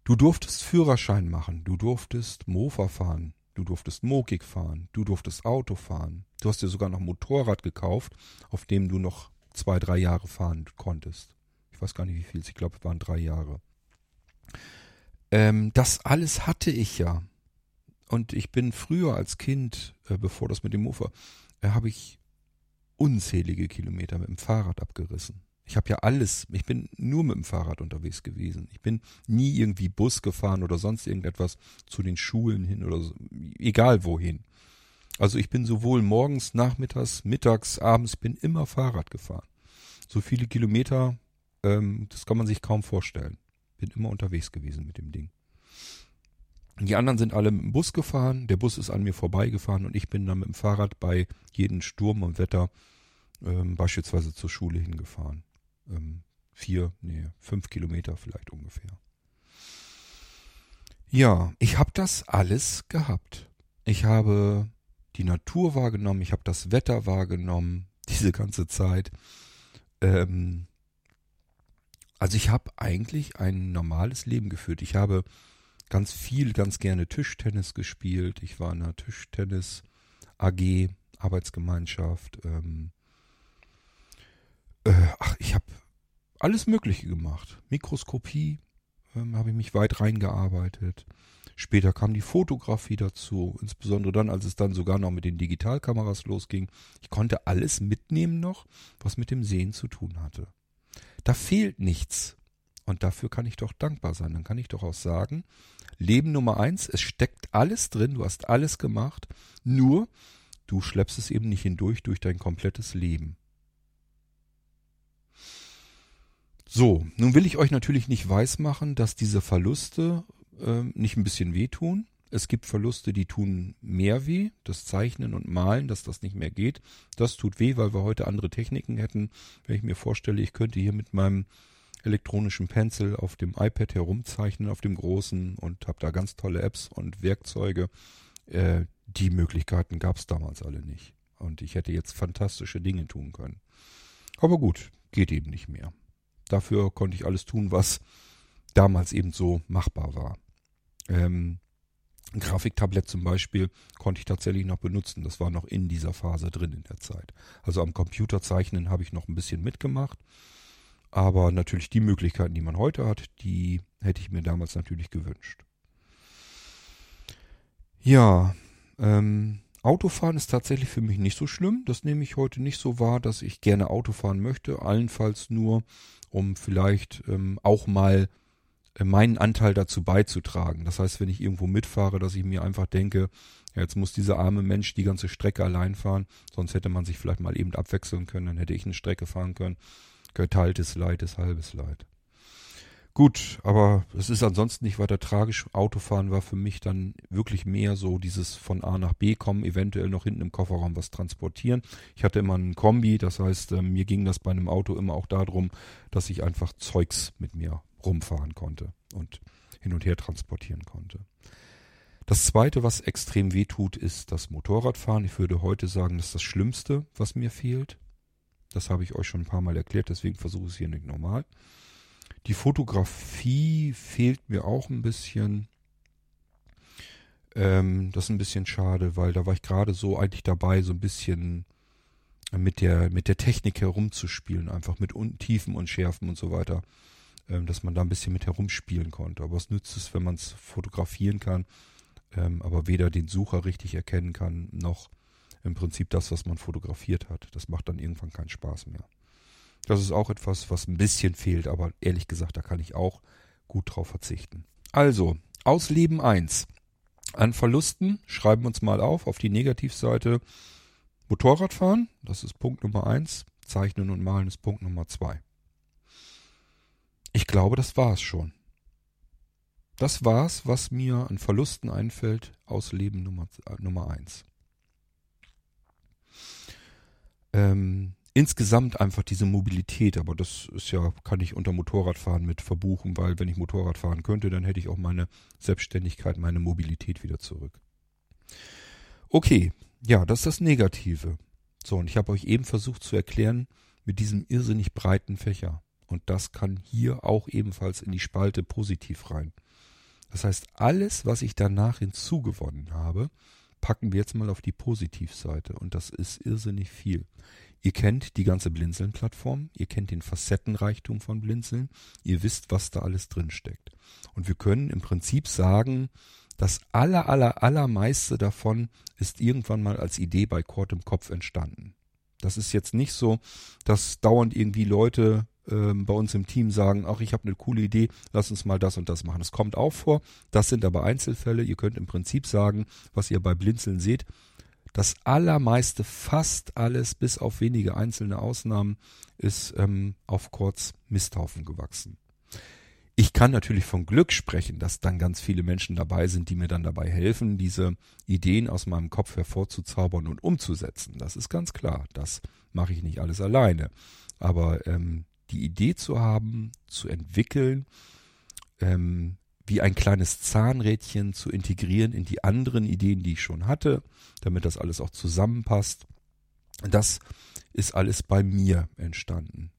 S1: Du durftest Führerschein machen, du durftest Mofa fahren, du durftest Mokik fahren, du durftest Auto fahren. Du hast dir sogar noch Motorrad gekauft, auf dem du noch zwei, drei Jahre fahren konntest. Ich weiß gar nicht, wie viel ich glaube, es waren drei Jahre. Ähm, das alles hatte ich ja. Und ich bin früher als Kind, äh, bevor das mit dem Mofa, äh, habe ich unzählige Kilometer mit dem Fahrrad abgerissen. Ich habe ja alles, ich bin nur mit dem Fahrrad unterwegs gewesen. Ich bin nie irgendwie Bus gefahren oder sonst irgendetwas zu den Schulen hin oder so, egal wohin. Also ich bin sowohl morgens, nachmittags, mittags, abends, bin immer Fahrrad gefahren. So viele Kilometer, ähm, das kann man sich kaum vorstellen. Bin immer unterwegs gewesen mit dem Ding. Die anderen sind alle mit dem Bus gefahren, der Bus ist an mir vorbeigefahren und ich bin dann mit dem Fahrrad bei jedem Sturm und Wetter ähm, beispielsweise zur Schule hingefahren ähm, vier, nee, fünf Kilometer vielleicht ungefähr. Ja, ich habe das alles gehabt. Ich habe die Natur wahrgenommen, ich habe das Wetter wahrgenommen, [LAUGHS] diese ganze Zeit. Ähm, also ich habe eigentlich ein normales Leben geführt. Ich habe ganz viel, ganz gerne Tischtennis gespielt. Ich war in einer Tischtennis AG, Arbeitsgemeinschaft. Ähm, äh, ach, ich habe alles Mögliche gemacht. Mikroskopie ähm, habe ich mich weit reingearbeitet. Später kam die Fotografie dazu, insbesondere dann, als es dann sogar noch mit den Digitalkameras losging. Ich konnte alles mitnehmen noch, was mit dem Sehen zu tun hatte. Da fehlt nichts. Und dafür kann ich doch dankbar sein. Dann kann ich doch auch sagen, Leben Nummer eins, es steckt alles drin, du hast alles gemacht, nur du schleppst es eben nicht hindurch durch dein komplettes Leben. So, nun will ich euch natürlich nicht weismachen, dass diese Verluste äh, nicht ein bisschen wehtun. Es gibt Verluste, die tun mehr weh. Das Zeichnen und Malen, dass das nicht mehr geht. Das tut weh, weil wir heute andere Techniken hätten. Wenn ich mir vorstelle, ich könnte hier mit meinem elektronischen Pencil auf dem iPad herumzeichnen, auf dem großen und habe da ganz tolle Apps und Werkzeuge. Äh, die Möglichkeiten gab es damals alle nicht. Und ich hätte jetzt fantastische Dinge tun können. Aber gut, geht eben nicht mehr. Dafür konnte ich alles tun, was damals eben so machbar war. Ähm, ein Grafiktablett zum Beispiel konnte ich tatsächlich noch benutzen. Das war noch in dieser Phase drin in der Zeit. Also am Computer zeichnen habe ich noch ein bisschen mitgemacht. Aber natürlich die Möglichkeiten, die man heute hat, die hätte ich mir damals natürlich gewünscht. Ja, ähm, Autofahren ist tatsächlich für mich nicht so schlimm. Das nehme ich heute nicht so wahr, dass ich gerne Auto fahren möchte. Allenfalls nur, um vielleicht ähm, auch mal äh, meinen Anteil dazu beizutragen. Das heißt, wenn ich irgendwo mitfahre, dass ich mir einfach denke, ja, jetzt muss dieser arme Mensch die ganze Strecke allein fahren, sonst hätte man sich vielleicht mal eben abwechseln können, dann hätte ich eine Strecke fahren können. Geteiltes Leid ist halbes Leid. Gut, aber es ist ansonsten nicht weiter tragisch. Autofahren war für mich dann wirklich mehr so dieses von A nach B kommen, eventuell noch hinten im Kofferraum was transportieren. Ich hatte immer einen Kombi, das heißt, äh, mir ging das bei einem Auto immer auch darum, dass ich einfach Zeugs mit mir rumfahren konnte und hin und her transportieren konnte. Das zweite, was extrem weh tut, ist das Motorradfahren. Ich würde heute sagen, das ist das Schlimmste, was mir fehlt. Das habe ich euch schon ein paar Mal erklärt, deswegen versuche ich es hier nicht normal. Die Fotografie fehlt mir auch ein bisschen. Ähm, das ist ein bisschen schade, weil da war ich gerade so eigentlich dabei, so ein bisschen mit der, mit der Technik herumzuspielen, einfach mit Tiefen und Schärfen und so weiter, ähm, dass man da ein bisschen mit herumspielen konnte. Aber was nützt es, wenn man es fotografieren kann, ähm, aber weder den Sucher richtig erkennen kann, noch im Prinzip das, was man fotografiert hat. Das macht dann irgendwann keinen Spaß mehr. Das ist auch etwas, was ein bisschen fehlt, aber ehrlich gesagt, da kann ich auch gut drauf verzichten. Also, aus Leben 1 An Verlusten schreiben wir uns mal auf, auf die Negativseite Motorradfahren, das ist Punkt Nummer eins. Zeichnen und Malen ist Punkt Nummer zwei. Ich glaube, das war es schon. Das war's, was mir an Verlusten einfällt aus Leben Nummer, äh, Nummer. Ähm, insgesamt einfach diese Mobilität, aber das ist ja, kann ich unter Motorradfahren mit verbuchen, weil wenn ich Motorrad fahren könnte, dann hätte ich auch meine Selbstständigkeit, meine Mobilität wieder zurück. Okay, ja, das ist das Negative. So, und ich habe euch eben versucht zu erklären mit diesem irrsinnig breiten Fächer. Und das kann hier auch ebenfalls in die Spalte positiv rein. Das heißt, alles, was ich danach hinzugewonnen habe, packen wir jetzt mal auf die Positivseite. Und das ist irrsinnig viel. Ihr kennt die ganze Blinzeln-Plattform, ihr kennt den Facettenreichtum von Blinzeln, ihr wisst, was da alles drin steckt. Und wir können im Prinzip sagen, das aller, aller, allermeiste davon ist irgendwann mal als Idee bei Kort im Kopf entstanden. Das ist jetzt nicht so, dass dauernd irgendwie Leute ähm, bei uns im Team sagen, ach, ich habe eine coole Idee, lass uns mal das und das machen. Es kommt auch vor, das sind aber Einzelfälle. Ihr könnt im Prinzip sagen, was ihr bei Blinzeln seht, das allermeiste, fast alles, bis auf wenige einzelne Ausnahmen, ist ähm, auf Kurz Misthaufen gewachsen. Ich kann natürlich von Glück sprechen, dass dann ganz viele Menschen dabei sind, die mir dann dabei helfen, diese Ideen aus meinem Kopf hervorzuzaubern und umzusetzen. Das ist ganz klar. Das mache ich nicht alles alleine. Aber ähm, die Idee zu haben, zu entwickeln, ähm, wie ein kleines Zahnrädchen zu integrieren in die anderen Ideen, die ich schon hatte, damit das alles auch zusammenpasst. Das ist alles bei mir entstanden.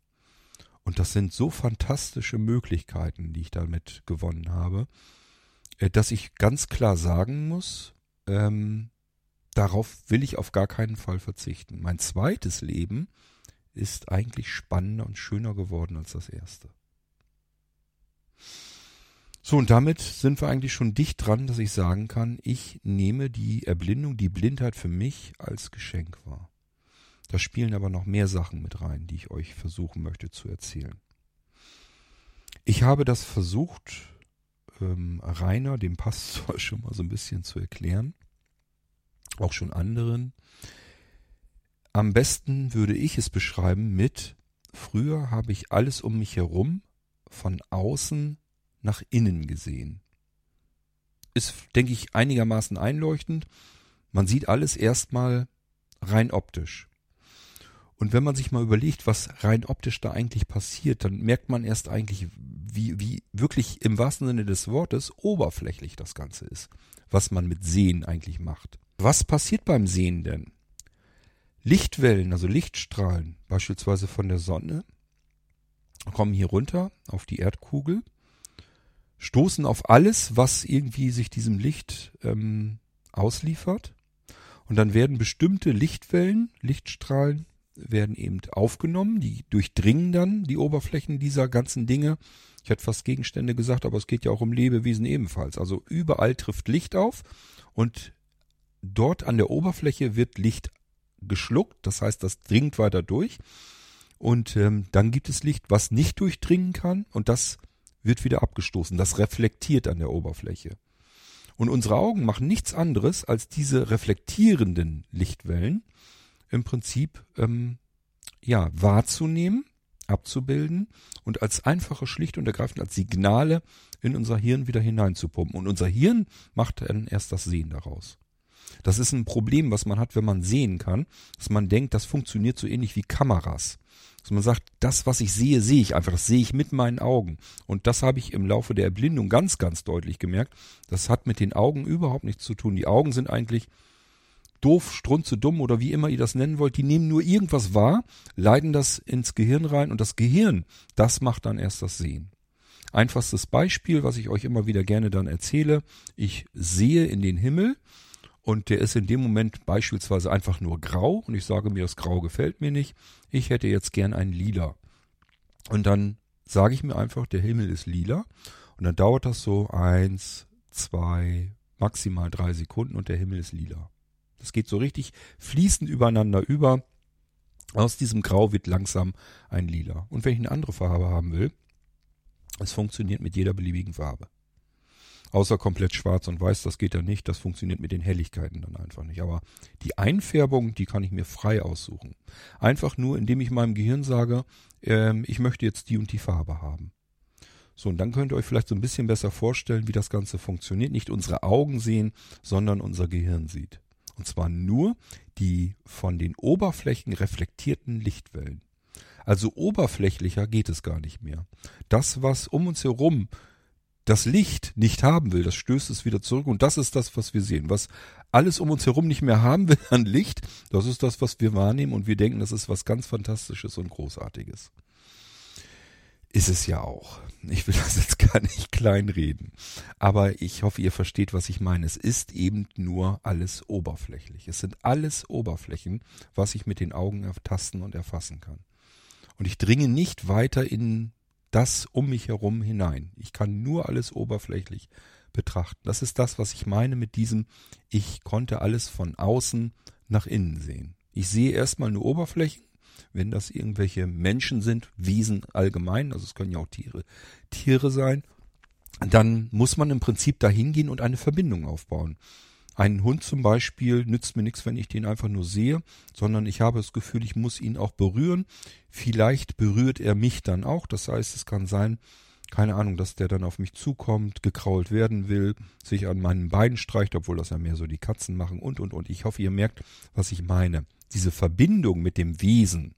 S1: Und das sind so fantastische Möglichkeiten, die ich damit gewonnen habe, äh, dass ich ganz klar sagen muss, ähm, darauf will ich auf gar keinen Fall verzichten. Mein zweites Leben ist eigentlich spannender und schöner geworden als das erste. So, und damit sind wir eigentlich schon dicht dran, dass ich sagen kann, ich nehme die Erblindung, die Blindheit für mich als Geschenk wahr. Da spielen aber noch mehr Sachen mit rein, die ich euch versuchen möchte zu erzählen. Ich habe das versucht, ähm, Rainer, dem Pastor, [LAUGHS] schon mal so ein bisschen zu erklären. Auch schon anderen. Am besten würde ich es beschreiben mit, früher habe ich alles um mich herum von außen nach innen gesehen. Ist, denke ich, einigermaßen einleuchtend. Man sieht alles erstmal rein optisch. Und wenn man sich mal überlegt, was rein optisch da eigentlich passiert, dann merkt man erst eigentlich, wie, wie wirklich im wahrsten Sinne des Wortes oberflächlich das Ganze ist, was man mit Sehen eigentlich macht. Was passiert beim Sehen denn? Lichtwellen, also Lichtstrahlen, beispielsweise von der Sonne, kommen hier runter auf die Erdkugel stoßen auf alles, was irgendwie sich diesem Licht ähm, ausliefert. Und dann werden bestimmte Lichtwellen, Lichtstrahlen, werden eben aufgenommen, die durchdringen dann die Oberflächen dieser ganzen Dinge. Ich hätte fast Gegenstände gesagt, aber es geht ja auch um Lebewesen ebenfalls. Also überall trifft Licht auf und dort an der Oberfläche wird Licht geschluckt, das heißt, das dringt weiter durch. Und ähm, dann gibt es Licht, was nicht durchdringen kann und das wird wieder abgestoßen. Das reflektiert an der Oberfläche. Und unsere Augen machen nichts anderes, als diese reflektierenden Lichtwellen im Prinzip ähm, ja wahrzunehmen, abzubilden und als einfache, schlicht und ergreifend als Signale in unser Hirn wieder hineinzupumpen. Und unser Hirn macht dann erst das Sehen daraus. Das ist ein Problem, was man hat, wenn man sehen kann, dass man denkt, das funktioniert so ähnlich wie Kameras. Dass man sagt, das, was ich sehe, sehe ich einfach, das sehe ich mit meinen Augen. Und das habe ich im Laufe der Erblindung ganz, ganz deutlich gemerkt. Das hat mit den Augen überhaupt nichts zu tun. Die Augen sind eigentlich doof, strunze dumm oder wie immer ihr das nennen wollt. Die nehmen nur irgendwas wahr, leiten das ins Gehirn rein und das Gehirn, das macht dann erst das Sehen. Einfachstes Beispiel, was ich euch immer wieder gerne dann erzähle. Ich sehe in den Himmel und der ist in dem Moment beispielsweise einfach nur grau und ich sage mir, das Grau gefällt mir nicht, ich hätte jetzt gern ein Lila. Und dann sage ich mir einfach, der Himmel ist lila und dann dauert das so eins, zwei, maximal drei Sekunden und der Himmel ist lila. Das geht so richtig fließend übereinander über. Aus diesem Grau wird langsam ein Lila. Und wenn ich eine andere Farbe haben will, es funktioniert mit jeder beliebigen Farbe. Außer komplett schwarz und weiß, das geht ja nicht. Das funktioniert mit den Helligkeiten dann einfach nicht. Aber die Einfärbung, die kann ich mir frei aussuchen. Einfach nur, indem ich meinem Gehirn sage, ähm, ich möchte jetzt die und die Farbe haben. So, und dann könnt ihr euch vielleicht so ein bisschen besser vorstellen, wie das Ganze funktioniert. Nicht unsere Augen sehen, sondern unser Gehirn sieht. Und zwar nur die von den Oberflächen reflektierten Lichtwellen. Also oberflächlicher geht es gar nicht mehr. Das, was um uns herum das Licht nicht haben will, das stößt es wieder zurück und das ist das, was wir sehen. Was alles um uns herum nicht mehr haben will an Licht, das ist das, was wir wahrnehmen und wir denken, das ist was ganz Fantastisches und Großartiges. Ist es ja auch. Ich will das jetzt gar nicht kleinreden. Aber ich hoffe, ihr versteht, was ich meine. Es ist eben nur alles oberflächlich. Es sind alles Oberflächen, was ich mit den Augen ertasten und erfassen kann. Und ich dringe nicht weiter in das um mich herum hinein. Ich kann nur alles oberflächlich betrachten. Das ist das, was ich meine mit diesem, ich konnte alles von außen nach innen sehen. Ich sehe erstmal nur Oberflächen, wenn das irgendwelche Menschen sind, Wesen allgemein, also es können ja auch Tiere, Tiere sein, dann muss man im Prinzip dahin gehen und eine Verbindung aufbauen. Ein Hund zum Beispiel nützt mir nichts, wenn ich den einfach nur sehe, sondern ich habe das Gefühl, ich muss ihn auch berühren. Vielleicht berührt er mich dann auch. Das heißt, es kann sein, keine Ahnung, dass der dann auf mich zukommt, gekrault werden will, sich an meinen Beinen streicht, obwohl das ja mehr so die Katzen machen und, und, und. Ich hoffe, ihr merkt, was ich meine. Diese Verbindung mit dem Wesen,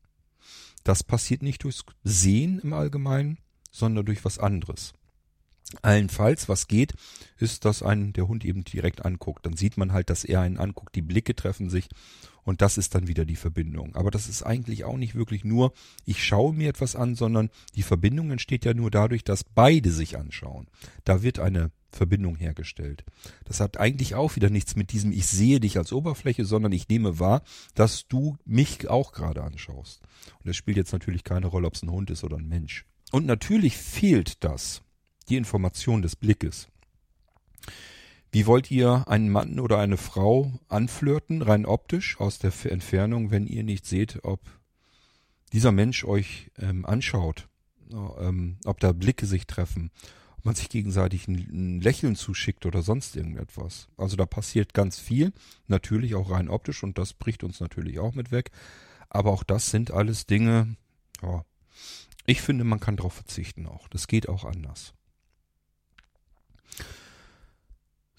S1: das passiert nicht durchs Sehen im Allgemeinen, sondern durch was anderes. Allenfalls, was geht, ist, dass einen der Hund eben direkt anguckt. Dann sieht man halt, dass er einen anguckt, die Blicke treffen sich und das ist dann wieder die Verbindung. Aber das ist eigentlich auch nicht wirklich nur, ich schaue mir etwas an, sondern die Verbindung entsteht ja nur dadurch, dass beide sich anschauen. Da wird eine Verbindung hergestellt. Das hat eigentlich auch wieder nichts mit diesem Ich sehe dich als Oberfläche, sondern ich nehme wahr, dass du mich auch gerade anschaust. Und es spielt jetzt natürlich keine Rolle, ob es ein Hund ist oder ein Mensch. Und natürlich fehlt das die Information des Blickes. Wie wollt ihr einen Mann oder eine Frau anflirten, rein optisch, aus der Entfernung, wenn ihr nicht seht, ob dieser Mensch euch ähm, anschaut, ähm, ob da Blicke sich treffen, ob man sich gegenseitig ein, ein Lächeln zuschickt oder sonst irgendetwas. Also da passiert ganz viel, natürlich auch rein optisch und das bricht uns natürlich auch mit weg. Aber auch das sind alles Dinge, ja, ich finde, man kann darauf verzichten auch. Das geht auch anders.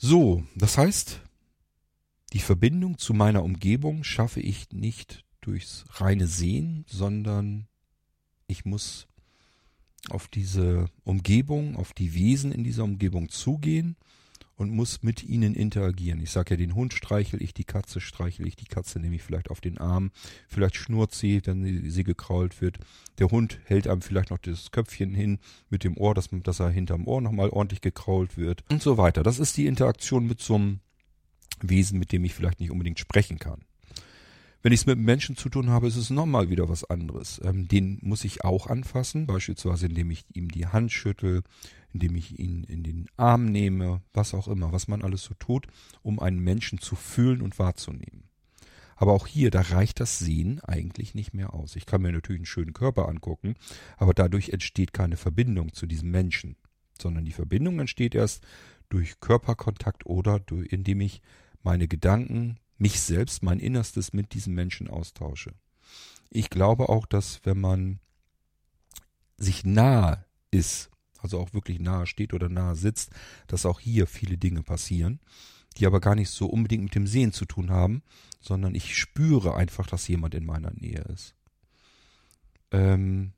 S1: So, das heißt, die Verbindung zu meiner Umgebung schaffe ich nicht durchs reine Sehen, sondern ich muss auf diese Umgebung, auf die Wesen in dieser Umgebung zugehen und muss mit ihnen interagieren. Ich sage ja, den Hund streichel ich, die Katze streichel ich, die Katze nehme ich vielleicht auf den Arm, vielleicht schnurrt sie, wenn sie, gekrault wird. Der Hund hält einem vielleicht noch das Köpfchen hin mit dem Ohr, dass, dass er hinterm Ohr nochmal ordentlich gekrault wird und so weiter. Das ist die Interaktion mit so einem Wesen, mit dem ich vielleicht nicht unbedingt sprechen kann. Wenn ich es mit Menschen zu tun habe, ist es nochmal wieder was anderes. Ähm, den muss ich auch anfassen, beispielsweise indem ich ihm die Hand schüttel, indem ich ihn in den Arm nehme, was auch immer, was man alles so tut, um einen Menschen zu fühlen und wahrzunehmen. Aber auch hier, da reicht das Sehen eigentlich nicht mehr aus. Ich kann mir natürlich einen schönen Körper angucken, aber dadurch entsteht keine Verbindung zu diesem Menschen, sondern die Verbindung entsteht erst durch Körperkontakt oder durch, indem ich meine Gedanken, mich selbst, mein Innerstes mit diesem Menschen austausche. Ich glaube auch, dass wenn man sich nahe ist also auch wirklich nahe steht oder nahe sitzt, dass auch hier viele Dinge passieren, die aber gar nicht so unbedingt mit dem Sehen zu tun haben, sondern ich spüre einfach, dass jemand in meiner Nähe ist. Ähm,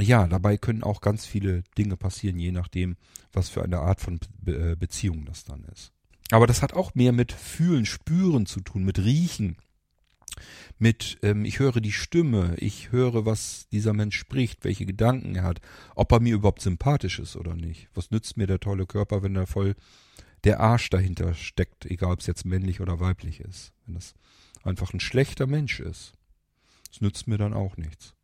S1: ja, dabei können auch ganz viele Dinge passieren, je nachdem, was für eine Art von äh, Beziehung das dann ist. Aber das hat auch mehr mit Fühlen, Spüren zu tun, mit Riechen, mit ähm, ich höre die Stimme, ich höre, was dieser Mensch spricht, welche Gedanken er hat, ob er mir überhaupt sympathisch ist oder nicht. Was nützt mir der tolle Körper, wenn da voll der Arsch dahinter steckt, egal ob es jetzt männlich oder weiblich ist. Wenn das einfach ein schlechter Mensch ist. Das nützt mir dann auch nichts.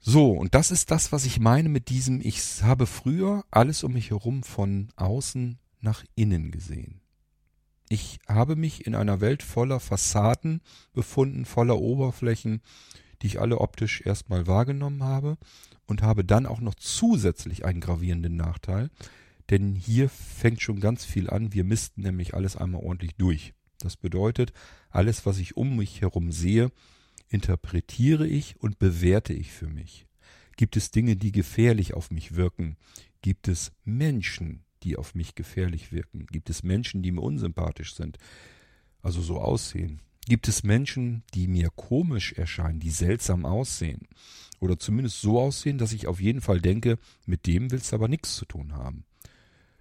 S1: So, und das ist das, was ich meine mit diesem, ich habe früher alles um mich herum von außen nach innen gesehen. Ich habe mich in einer Welt voller Fassaden befunden, voller Oberflächen, die ich alle optisch erstmal wahrgenommen habe und habe dann auch noch zusätzlich einen gravierenden Nachteil, Denn hier fängt schon ganz viel an. Wir missten nämlich alles einmal ordentlich durch. Das bedeutet, alles, was ich um mich herum sehe, interpretiere ich und bewerte ich für mich. Gibt es Dinge, die gefährlich auf mich wirken? Gibt es Menschen, die auf mich gefährlich wirken? Gibt es Menschen, die mir unsympathisch sind? Also so aussehen. Gibt es Menschen, die mir komisch erscheinen, die seltsam aussehen? Oder zumindest so aussehen, dass ich auf jeden Fall denke, mit dem willst du aber nichts zu tun haben.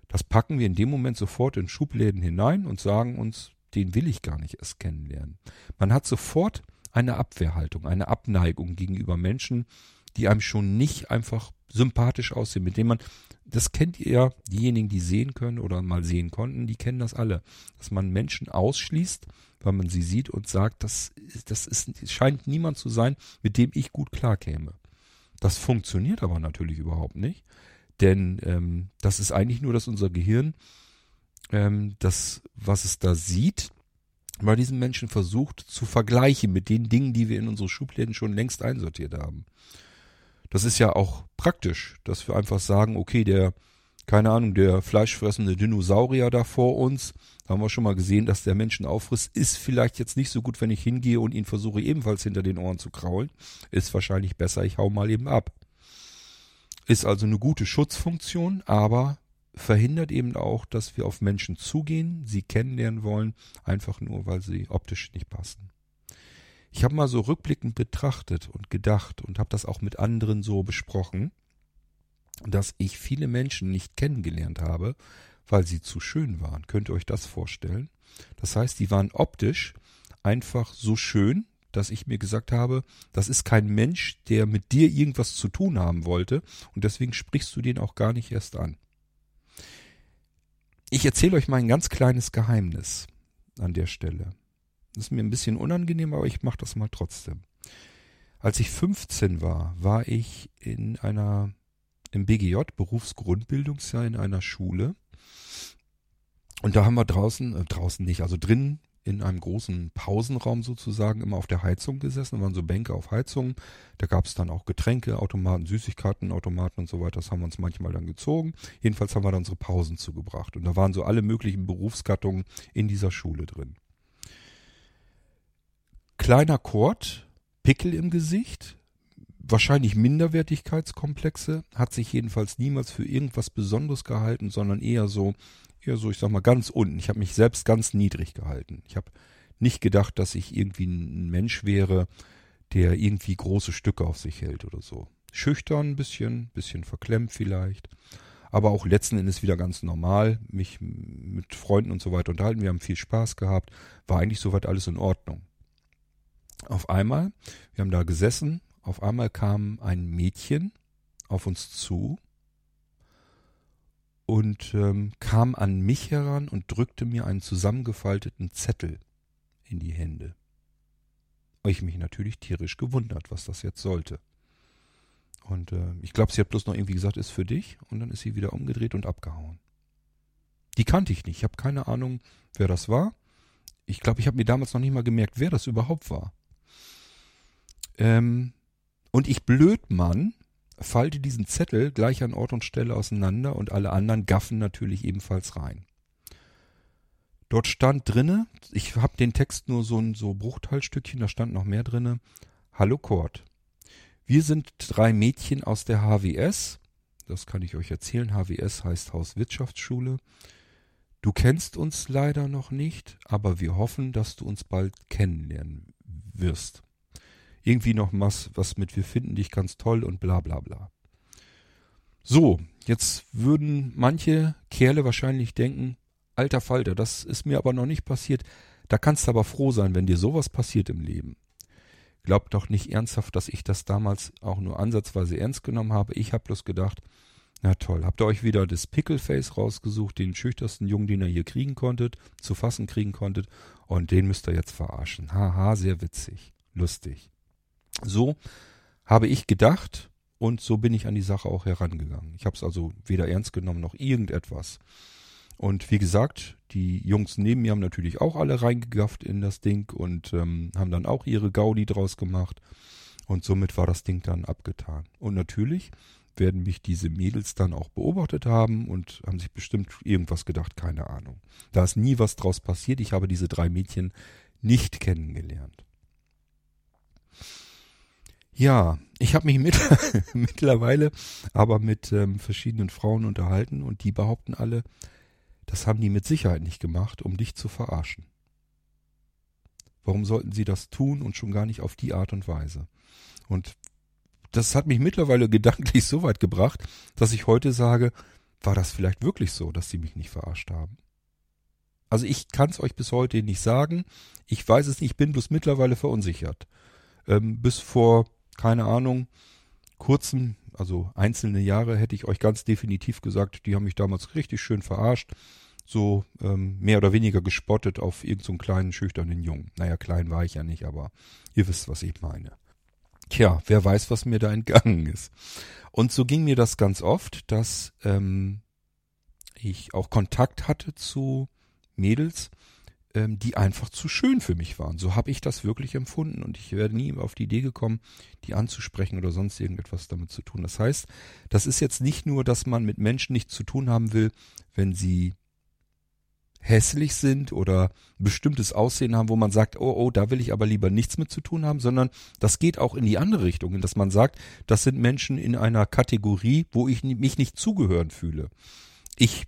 S1: Das packen wir in dem Moment sofort in Schubläden hinein und sagen uns, den will ich gar nicht erst kennenlernen. Man hat sofort eine Abwehrhaltung, eine Abneigung gegenüber Menschen, die einem schon nicht einfach sympathisch aussehen, mit denen man, das kennt ihr ja, diejenigen, die sehen können oder mal sehen konnten, die kennen das alle, dass man Menschen ausschließt, weil man sie sieht und sagt, das, das ist, scheint niemand zu sein, mit dem ich gut klarkäme. Das funktioniert aber natürlich überhaupt nicht, denn ähm, das ist eigentlich nur, dass unser Gehirn ähm, das, was es da sieht, bei diesen Menschen versucht zu vergleichen mit den Dingen, die wir in unsere Schubläden schon längst einsortiert haben. Das ist ja auch praktisch, dass wir einfach sagen, okay, der, keine Ahnung, der fleischfressende Dinosaurier da vor uns, da haben wir schon mal gesehen, dass der Menschen auffrisst, ist vielleicht jetzt nicht so gut, wenn ich hingehe und ihn versuche ebenfalls hinter den Ohren zu kraulen. Ist wahrscheinlich besser, ich hau mal eben ab. Ist also eine gute Schutzfunktion, aber verhindert eben auch, dass wir auf Menschen zugehen, sie kennenlernen wollen, einfach nur, weil sie optisch nicht passen. Ich habe mal so rückblickend betrachtet und gedacht und habe das auch mit anderen so besprochen, dass ich viele Menschen nicht kennengelernt habe, weil sie zu schön waren. Könnt ihr euch das vorstellen? Das heißt, die waren optisch einfach so schön, dass ich mir gesagt habe, das ist kein Mensch, der mit dir irgendwas zu tun haben wollte und deswegen sprichst du den auch gar nicht erst an. Ich erzähle euch mal ein ganz kleines Geheimnis an der Stelle. Das ist mir ein bisschen unangenehm, aber ich mache das mal trotzdem. Als ich 15 war, war ich in einer im BGJ Berufsgrundbildungsjahr in einer Schule und da haben wir draußen äh, draußen nicht, also drinnen in einem großen Pausenraum sozusagen immer auf der Heizung gesessen. Da waren so Bänke auf Heizungen. Da gab es dann auch Getränke, Automaten, Süßigkeiten, Automaten und so weiter. Das haben wir uns manchmal dann gezogen. Jedenfalls haben wir dann unsere Pausen zugebracht. Und da waren so alle möglichen Berufsgattungen in dieser Schule drin. Kleiner Kord, Pickel im Gesicht, wahrscheinlich Minderwertigkeitskomplexe, hat sich jedenfalls niemals für irgendwas Besonderes gehalten, sondern eher so eher so, ich sag mal, ganz unten. Ich habe mich selbst ganz niedrig gehalten. Ich habe nicht gedacht, dass ich irgendwie ein Mensch wäre, der irgendwie große Stücke auf sich hält oder so. Schüchtern ein bisschen, bisschen verklemmt vielleicht. Aber auch letzten Endes wieder ganz normal, mich mit Freunden und so weiter unterhalten. Wir haben viel Spaß gehabt. War eigentlich soweit alles in Ordnung. Auf einmal, wir haben da gesessen, auf einmal kam ein Mädchen auf uns zu und ähm, kam an mich heran und drückte mir einen zusammengefalteten Zettel in die Hände. Ich mich natürlich tierisch gewundert, was das jetzt sollte. Und äh, ich glaube, sie hat bloß noch irgendwie gesagt, ist für dich. Und dann ist sie wieder umgedreht und abgehauen. Die kannte ich nicht. Ich habe keine Ahnung, wer das war. Ich glaube, ich habe mir damals noch nicht mal gemerkt, wer das überhaupt war. Ähm, und ich Blödmann falte diesen Zettel gleich an Ort und Stelle auseinander und alle anderen gaffen natürlich ebenfalls rein. Dort stand drinne, ich habe den Text nur so ein so Bruchteilstückchen, da stand noch mehr drinne. Hallo Kurt. Wir sind drei Mädchen aus der HWS. Das kann ich euch erzählen. HWS heißt Hauswirtschaftsschule. Du kennst uns leider noch nicht, aber wir hoffen, dass du uns bald kennenlernen wirst irgendwie noch was, was mit wir finden dich ganz toll und bla bla bla. So, jetzt würden manche Kerle wahrscheinlich denken, alter Falter, das ist mir aber noch nicht passiert. Da kannst du aber froh sein, wenn dir sowas passiert im Leben. Glaubt doch nicht ernsthaft, dass ich das damals auch nur ansatzweise ernst genommen habe. Ich habe bloß gedacht, na toll, habt ihr euch wieder das Pickleface rausgesucht, den schüchtersten Jungen, den ihr hier kriegen konntet, zu fassen kriegen konntet, und den müsst ihr jetzt verarschen. Haha, sehr witzig, lustig. So habe ich gedacht und so bin ich an die Sache auch herangegangen. Ich habe es also weder ernst genommen noch irgendetwas. Und wie gesagt, die Jungs neben mir haben natürlich auch alle reingegafft in das Ding und ähm, haben dann auch ihre Gaudi draus gemacht. Und somit war das Ding dann abgetan. Und natürlich werden mich diese Mädels dann auch beobachtet haben und haben sich bestimmt irgendwas gedacht, keine Ahnung. Da ist nie was draus passiert. Ich habe diese drei Mädchen nicht kennengelernt. Ja, ich habe mich mit, [LAUGHS] mittlerweile aber mit ähm, verschiedenen Frauen unterhalten und die behaupten alle, das haben die mit Sicherheit nicht gemacht, um dich zu verarschen. Warum sollten sie das tun und schon gar nicht auf die Art und Weise? Und das hat mich mittlerweile [LAUGHS] gedanklich so weit gebracht, dass ich heute sage, war das vielleicht wirklich so, dass sie mich nicht verarscht haben? Also ich kann es euch bis heute nicht sagen. Ich weiß es nicht, ich bin bloß mittlerweile verunsichert. Ähm, bis vor keine Ahnung, kurzen, also einzelne Jahre hätte ich euch ganz definitiv gesagt, die haben mich damals richtig schön verarscht, so ähm, mehr oder weniger gespottet auf irgendeinen so kleinen, schüchternen Jungen. Naja, klein war ich ja nicht, aber ihr wisst, was ich meine. Tja, wer weiß, was mir da entgangen ist. Und so ging mir das ganz oft, dass ähm, ich auch Kontakt hatte zu Mädels, ähm, die einfach zu schön für mich waren. So habe ich das wirklich empfunden und ich werde nie auf die Idee gekommen, die anzusprechen oder sonst irgendetwas damit zu tun. Das heißt, das ist jetzt nicht nur, dass man mit Menschen nichts zu tun haben will, wenn sie hässlich sind oder bestimmtes Aussehen haben, wo man sagt, oh, oh, da will ich aber lieber nichts mit zu tun haben, sondern das geht auch in die andere Richtung, dass man sagt, das sind Menschen in einer Kategorie, wo ich mich nicht zugehören fühle. Ich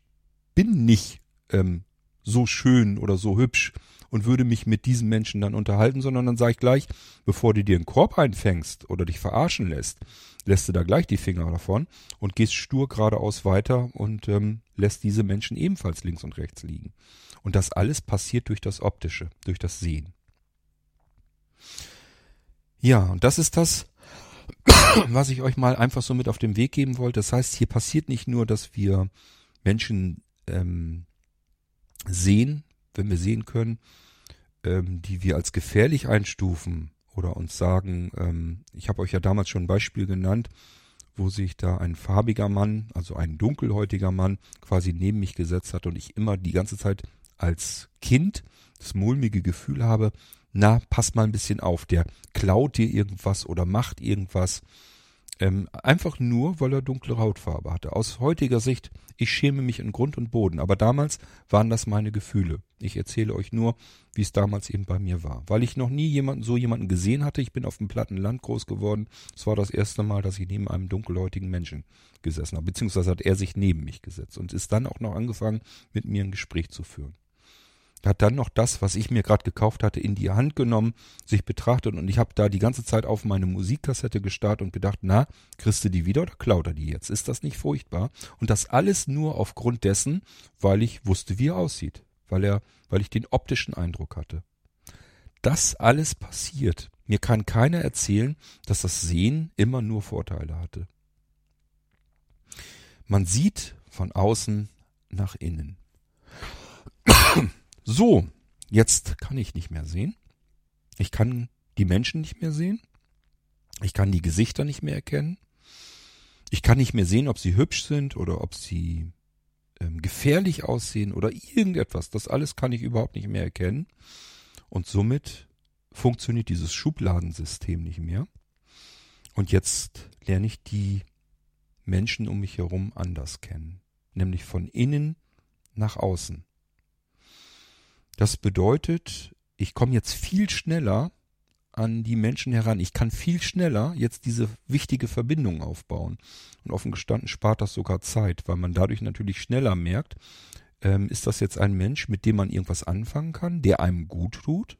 S1: bin nicht ähm, so schön oder so hübsch und würde mich mit diesen Menschen dann unterhalten, sondern dann sage ich gleich, bevor du dir einen Korb einfängst oder dich verarschen lässt, lässt du da gleich die Finger davon und gehst stur geradeaus weiter und ähm, lässt diese Menschen ebenfalls links und rechts liegen. Und das alles passiert durch das Optische, durch das Sehen. Ja, und das ist das, [COUGHS] was ich euch mal einfach so mit auf den Weg geben wollte. Das heißt, hier passiert nicht nur, dass wir Menschen ähm, sehen, wenn wir sehen können, ähm, die wir als gefährlich einstufen oder uns sagen, ähm, ich habe euch ja damals schon ein Beispiel genannt, wo sich da ein farbiger Mann, also ein dunkelhäutiger Mann, quasi neben mich gesetzt hat und ich immer die ganze Zeit als Kind das mulmige Gefühl habe, na, pass mal ein bisschen auf, der klaut dir irgendwas oder macht irgendwas. Ähm, einfach nur, weil er dunkle Hautfarbe hatte. Aus heutiger Sicht, ich schäme mich in Grund und Boden. Aber damals waren das meine Gefühle. Ich erzähle euch nur, wie es damals eben bei mir war. Weil ich noch nie jemanden, so jemanden gesehen hatte. Ich bin auf dem platten Land groß geworden. Es war das erste Mal, dass ich neben einem dunkelhäutigen Menschen gesessen habe. Beziehungsweise hat er sich neben mich gesetzt und ist dann auch noch angefangen, mit mir ein Gespräch zu führen hat dann noch das, was ich mir gerade gekauft hatte, in die Hand genommen, sich betrachtet und ich habe da die ganze Zeit auf meine Musikkassette gestarrt und gedacht, na, kriegst du die wieder oder klaut er die jetzt? Ist das nicht furchtbar? Und das alles nur aufgrund dessen, weil ich wusste, wie er aussieht, weil er, weil ich den optischen Eindruck hatte. Das alles passiert. Mir kann keiner erzählen, dass das Sehen immer nur Vorteile hatte. Man sieht von außen nach innen. So, jetzt kann ich nicht mehr sehen. Ich kann die Menschen nicht mehr sehen. Ich kann die Gesichter nicht mehr erkennen. Ich kann nicht mehr sehen, ob sie hübsch sind oder ob sie ähm, gefährlich aussehen oder irgendetwas. Das alles kann ich überhaupt nicht mehr erkennen. Und somit funktioniert dieses Schubladensystem nicht mehr. Und jetzt lerne ich die Menschen um mich herum anders kennen. Nämlich von innen nach außen. Das bedeutet, ich komme jetzt viel schneller an die Menschen heran. Ich kann viel schneller jetzt diese wichtige Verbindung aufbauen. Und offen gestanden spart das sogar Zeit, weil man dadurch natürlich schneller merkt, ähm, ist das jetzt ein Mensch, mit dem man irgendwas anfangen kann, der einem gut tut?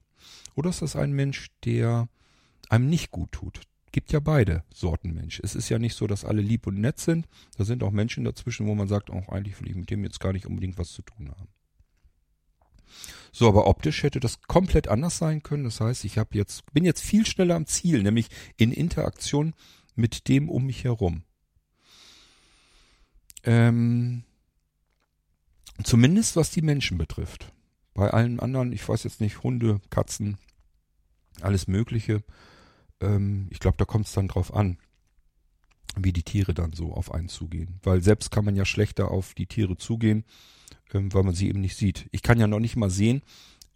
S1: Oder ist das ein Mensch, der einem nicht gut tut? Gibt ja beide Sorten Mensch. Es ist ja nicht so, dass alle lieb und nett sind. Da sind auch Menschen dazwischen, wo man sagt, auch eigentlich will ich mit dem jetzt gar nicht unbedingt was zu tun haben. So, aber optisch hätte das komplett anders sein können. Das heißt, ich habe jetzt bin jetzt viel schneller am Ziel, nämlich in Interaktion mit dem um mich herum. Ähm, zumindest was die Menschen betrifft. Bei allen anderen, ich weiß jetzt nicht, Hunde, Katzen, alles Mögliche. Ähm, ich glaube, da kommt es dann drauf an, wie die Tiere dann so auf einen zugehen. Weil selbst kann man ja schlechter auf die Tiere zugehen, ähm, weil man sie eben nicht sieht. Ich kann ja noch nicht mal sehen,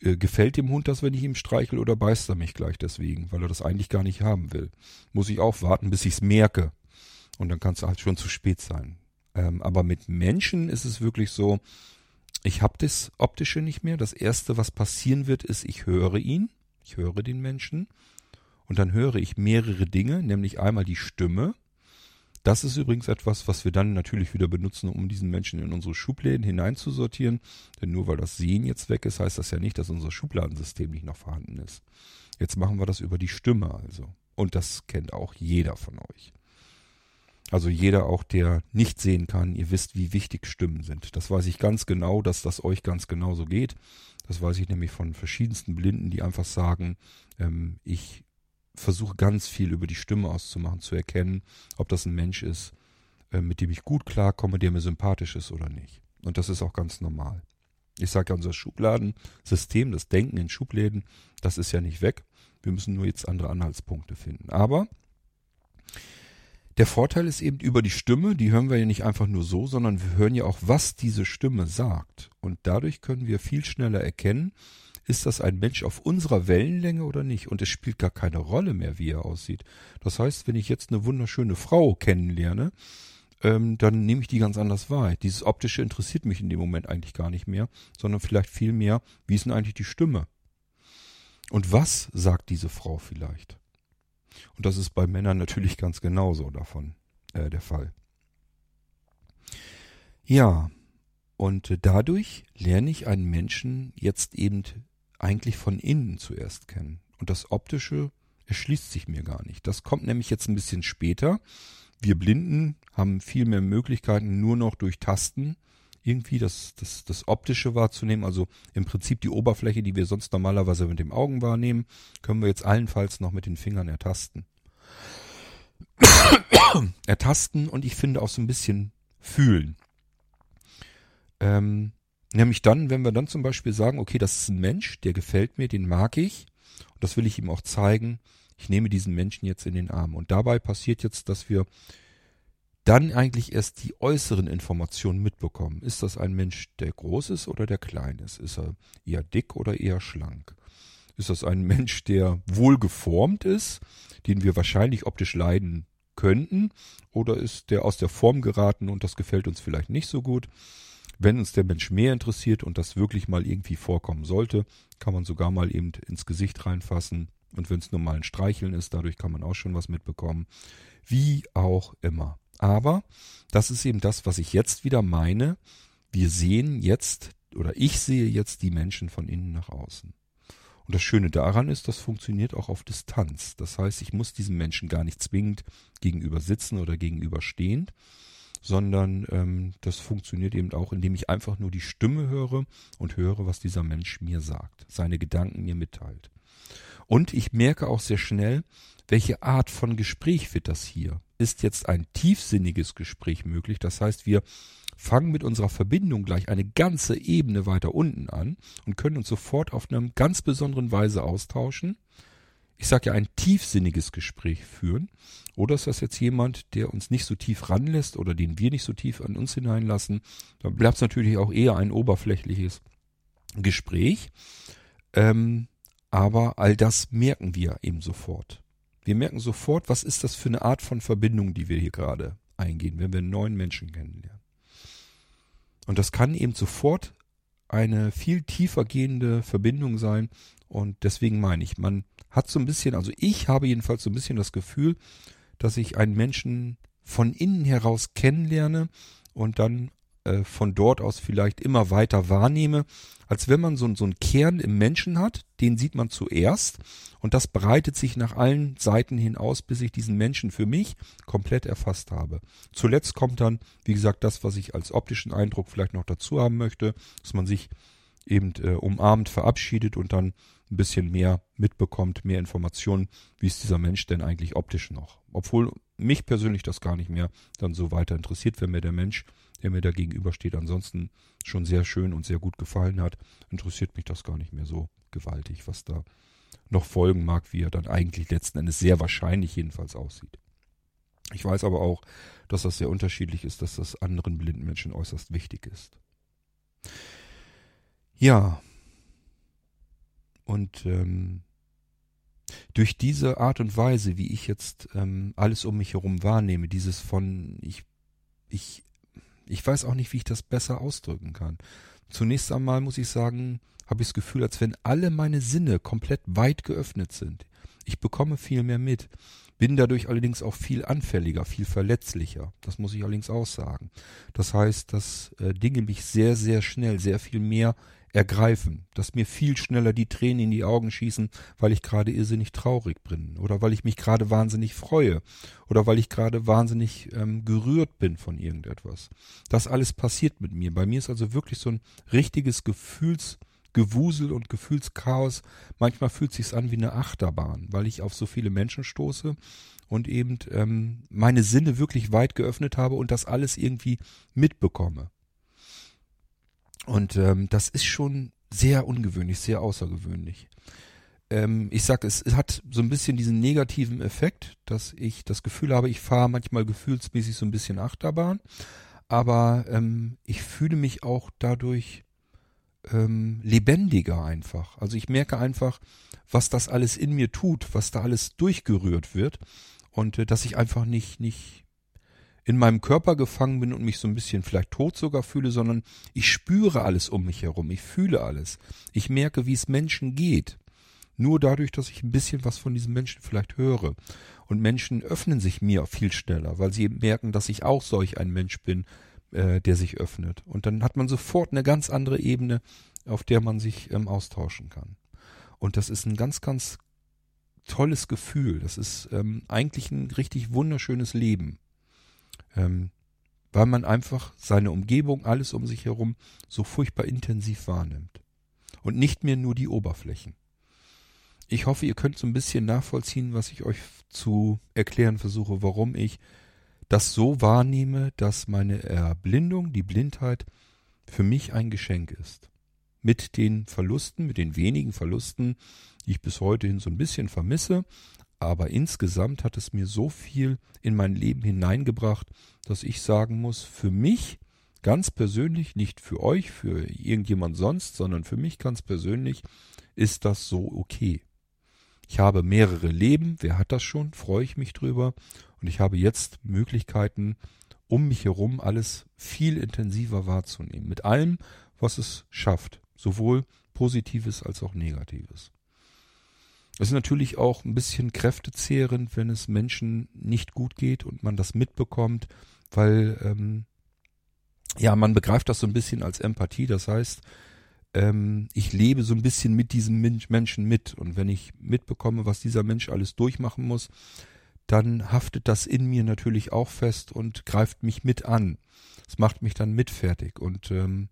S1: äh, gefällt dem Hund das, wenn ich ihm streichel oder beißt er mich gleich deswegen, weil er das eigentlich gar nicht haben will. Muss ich auch warten, bis ich es merke. Und dann kann es halt schon zu spät sein. Ähm, aber mit Menschen ist es wirklich so, ich habe das Optische nicht mehr. Das Erste, was passieren wird, ist, ich höre ihn, ich höre den Menschen und dann höre ich mehrere Dinge, nämlich einmal die Stimme. Das ist übrigens etwas, was wir dann natürlich wieder benutzen, um diesen Menschen in unsere Schubläden hineinzusortieren. Denn nur weil das Sehen jetzt weg ist, heißt das ja nicht, dass unser Schubladensystem nicht noch vorhanden ist. Jetzt machen wir das über die Stimme also. Und das kennt auch jeder von euch. Also jeder auch, der nicht sehen kann, ihr wisst, wie wichtig Stimmen sind. Das weiß ich ganz genau, dass das euch ganz genauso geht. Das weiß ich nämlich von verschiedensten Blinden, die einfach sagen, ähm, ich versuche ganz viel über die Stimme auszumachen, zu erkennen, ob das ein Mensch ist, äh, mit dem ich gut klarkomme, der mir sympathisch ist oder nicht. Und das ist auch ganz normal. Ich sage ja, unser Schubladensystem, das Denken in Schubläden, das ist ja nicht weg. Wir müssen nur jetzt andere Anhaltspunkte finden. Aber der Vorteil ist eben über die Stimme, die hören wir ja nicht einfach nur so, sondern wir hören ja auch, was diese Stimme sagt. Und dadurch können wir viel schneller erkennen, ist das ein Mensch auf unserer Wellenlänge oder nicht? Und es spielt gar keine Rolle mehr, wie er aussieht. Das heißt, wenn ich jetzt eine wunderschöne Frau kennenlerne, ähm, dann nehme ich die ganz anders wahr. Dieses Optische interessiert mich in dem Moment eigentlich gar nicht mehr, sondern vielleicht viel mehr, wie ist denn eigentlich die Stimme? Und was sagt diese Frau vielleicht? Und das ist bei Männern natürlich ganz genauso davon äh, der Fall. Ja, und dadurch lerne ich einen Menschen jetzt eben eigentlich von innen zuerst kennen. Und das Optische erschließt sich mir gar nicht. Das kommt nämlich jetzt ein bisschen später. Wir Blinden haben viel mehr Möglichkeiten nur noch durch Tasten irgendwie das, das, das Optische wahrzunehmen. Also im Prinzip die Oberfläche, die wir sonst normalerweise mit den Augen wahrnehmen, können wir jetzt allenfalls noch mit den Fingern ertasten. [COUGHS] ertasten und ich finde auch so ein bisschen fühlen. Ähm, nämlich dann, wenn wir dann zum Beispiel sagen, okay, das ist ein Mensch, der gefällt mir, den mag ich, und das will ich ihm auch zeigen, ich nehme diesen Menschen jetzt in den Arm. Und dabei passiert jetzt, dass wir dann eigentlich erst die äußeren Informationen mitbekommen. Ist das ein Mensch, der groß ist oder der klein ist? Ist er eher dick oder eher schlank? Ist das ein [LAUGHS] Mensch, der wohl geformt ist, den wir wahrscheinlich optisch leiden könnten? Oder ist der aus der Form geraten und das gefällt uns vielleicht nicht so gut? Wenn uns der Mensch mehr interessiert und das wirklich mal irgendwie vorkommen sollte, kann man sogar mal eben ins Gesicht reinfassen. Und wenn es nur mal ein Streicheln ist, dadurch kann man auch schon was mitbekommen. Wie auch immer. Aber das ist eben das, was ich jetzt wieder meine. Wir sehen jetzt oder ich sehe jetzt die Menschen von innen nach außen. Und das Schöne daran ist, das funktioniert auch auf Distanz. Das heißt, ich muss diesem Menschen gar nicht zwingend gegenüber sitzen oder gegenüber stehen, sondern ähm, das funktioniert eben auch, indem ich einfach nur die Stimme höre und höre, was dieser Mensch mir sagt, seine Gedanken mir mitteilt. Und ich merke auch sehr schnell, welche Art von Gespräch wird das hier? Ist jetzt ein tiefsinniges Gespräch möglich? Das heißt, wir fangen mit unserer Verbindung gleich eine ganze Ebene weiter unten an und können uns sofort auf einer ganz besonderen Weise austauschen. Ich sage ja ein tiefsinniges Gespräch führen. Oder ist das jetzt jemand, der uns nicht so tief ranlässt oder den wir nicht so tief an uns hineinlassen? Dann bleibt es natürlich auch eher ein oberflächliches Gespräch. Ähm, aber all das merken wir eben sofort. Wir merken sofort, was ist das für eine Art von Verbindung, die wir hier gerade eingehen, wenn wir einen neuen Menschen kennenlernen. Und das kann eben sofort eine viel tiefer gehende Verbindung sein. Und deswegen meine ich, man hat so ein bisschen, also ich habe jedenfalls so ein bisschen das Gefühl, dass ich einen Menschen von innen heraus kennenlerne und dann äh, von dort aus vielleicht immer weiter wahrnehme, als wenn man so, so einen Kern im Menschen hat, den sieht man zuerst und das breitet sich nach allen Seiten hin aus, bis ich diesen Menschen für mich komplett erfasst habe. Zuletzt kommt dann, wie gesagt, das, was ich als optischen Eindruck vielleicht noch dazu haben möchte, dass man sich eben äh, umarmt, verabschiedet und dann ein bisschen mehr mitbekommt, mehr Informationen, wie ist dieser Mensch denn eigentlich optisch noch. Obwohl mich persönlich das gar nicht mehr dann so weiter interessiert, wenn mir der Mensch der mir da gegenübersteht, ansonsten schon sehr schön und sehr gut gefallen hat, interessiert mich das gar nicht mehr so gewaltig, was da noch folgen mag, wie er dann eigentlich letzten Endes sehr wahrscheinlich jedenfalls aussieht. Ich weiß aber auch, dass das sehr unterschiedlich ist, dass das anderen blinden Menschen äußerst wichtig ist. Ja, und ähm, durch diese Art und Weise, wie ich jetzt ähm, alles um mich herum wahrnehme, dieses von ich ich ich weiß auch nicht, wie ich das besser ausdrücken kann. Zunächst einmal muss ich sagen, habe ich das Gefühl, als wenn alle meine Sinne komplett weit geöffnet sind. Ich bekomme viel mehr mit, bin dadurch allerdings auch viel anfälliger, viel verletzlicher. Das muss ich allerdings auch sagen. Das heißt, dass äh, Dinge mich sehr, sehr schnell, sehr viel mehr ergreifen, dass mir viel schneller die Tränen in die Augen schießen, weil ich gerade irrsinnig traurig bin oder weil ich mich gerade wahnsinnig freue oder weil ich gerade wahnsinnig ähm, gerührt bin von irgendetwas. Das alles passiert mit mir. Bei mir ist also wirklich so ein richtiges Gefühlsgewusel und Gefühlschaos. Manchmal fühlt sich's an wie eine Achterbahn, weil ich auf so viele Menschen stoße und eben ähm, meine Sinne wirklich weit geöffnet habe und das alles irgendwie mitbekomme. Und ähm, das ist schon sehr ungewöhnlich, sehr außergewöhnlich. Ähm, ich sag, es hat so ein bisschen diesen negativen Effekt, dass ich das Gefühl habe, ich fahre manchmal gefühlsmäßig so ein bisschen Achterbahn, aber ähm, ich fühle mich auch dadurch ähm, lebendiger einfach. Also ich merke einfach, was das alles in mir tut, was da alles durchgerührt wird und äh, dass ich einfach nicht nicht in meinem Körper gefangen bin und mich so ein bisschen vielleicht tot sogar fühle, sondern ich spüre alles um mich herum, ich fühle alles. Ich merke, wie es Menschen geht. Nur dadurch, dass ich ein bisschen was von diesen Menschen vielleicht höre. Und Menschen öffnen sich mir viel schneller, weil sie merken, dass ich auch solch ein Mensch bin, äh, der sich öffnet. Und dann hat man sofort eine ganz andere Ebene, auf der man sich ähm, austauschen kann. Und das ist ein ganz, ganz tolles Gefühl. Das ist ähm, eigentlich ein richtig wunderschönes Leben. Ähm, weil man einfach seine Umgebung, alles um sich herum so furchtbar intensiv wahrnimmt. Und nicht mehr nur die Oberflächen. Ich hoffe, ihr könnt so ein bisschen nachvollziehen, was ich euch zu erklären versuche, warum ich das so wahrnehme, dass meine Erblindung, die Blindheit, für mich ein Geschenk ist. Mit den Verlusten, mit den wenigen Verlusten, die ich bis heute hin so ein bisschen vermisse, aber insgesamt hat es mir so viel in mein Leben hineingebracht, dass ich sagen muss, für mich ganz persönlich, nicht für euch, für irgendjemand sonst, sondern für mich ganz persönlich ist das so okay. Ich habe mehrere Leben, wer hat das schon, freue ich mich drüber und ich habe jetzt Möglichkeiten, um mich herum alles viel intensiver wahrzunehmen, mit allem, was es schafft, sowohl Positives als auch Negatives. Es ist natürlich auch ein bisschen kräftezehrend, wenn es Menschen nicht gut geht und man das mitbekommt, weil ähm, ja, man begreift das so ein bisschen als Empathie. Das heißt, ähm, ich lebe so ein bisschen mit diesem Menschen mit. Und wenn ich mitbekomme, was dieser Mensch alles durchmachen muss, dann haftet das in mir natürlich auch fest und greift mich mit an. Es macht mich dann mitfertig. Und ähm,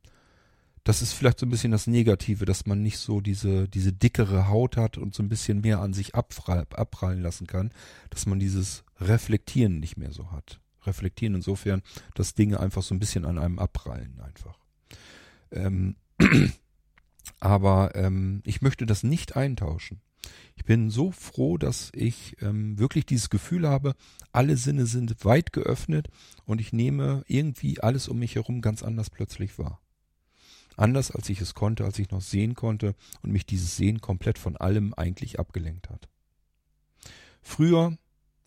S1: das ist vielleicht so ein bisschen das Negative, dass man nicht so diese, diese dickere Haut hat und so ein bisschen mehr an sich abprallen lassen kann, dass man dieses Reflektieren nicht mehr so hat. Reflektieren insofern, dass Dinge einfach so ein bisschen an einem abprallen einfach. Ähm, [CLEARS THROAT] aber ähm, ich möchte das nicht eintauschen. Ich bin so froh, dass ich ähm, wirklich dieses Gefühl habe, alle Sinne sind weit geöffnet und ich nehme irgendwie alles um mich herum ganz anders plötzlich wahr. Anders als ich es konnte, als ich noch sehen konnte und mich dieses Sehen komplett von allem eigentlich abgelenkt hat. Früher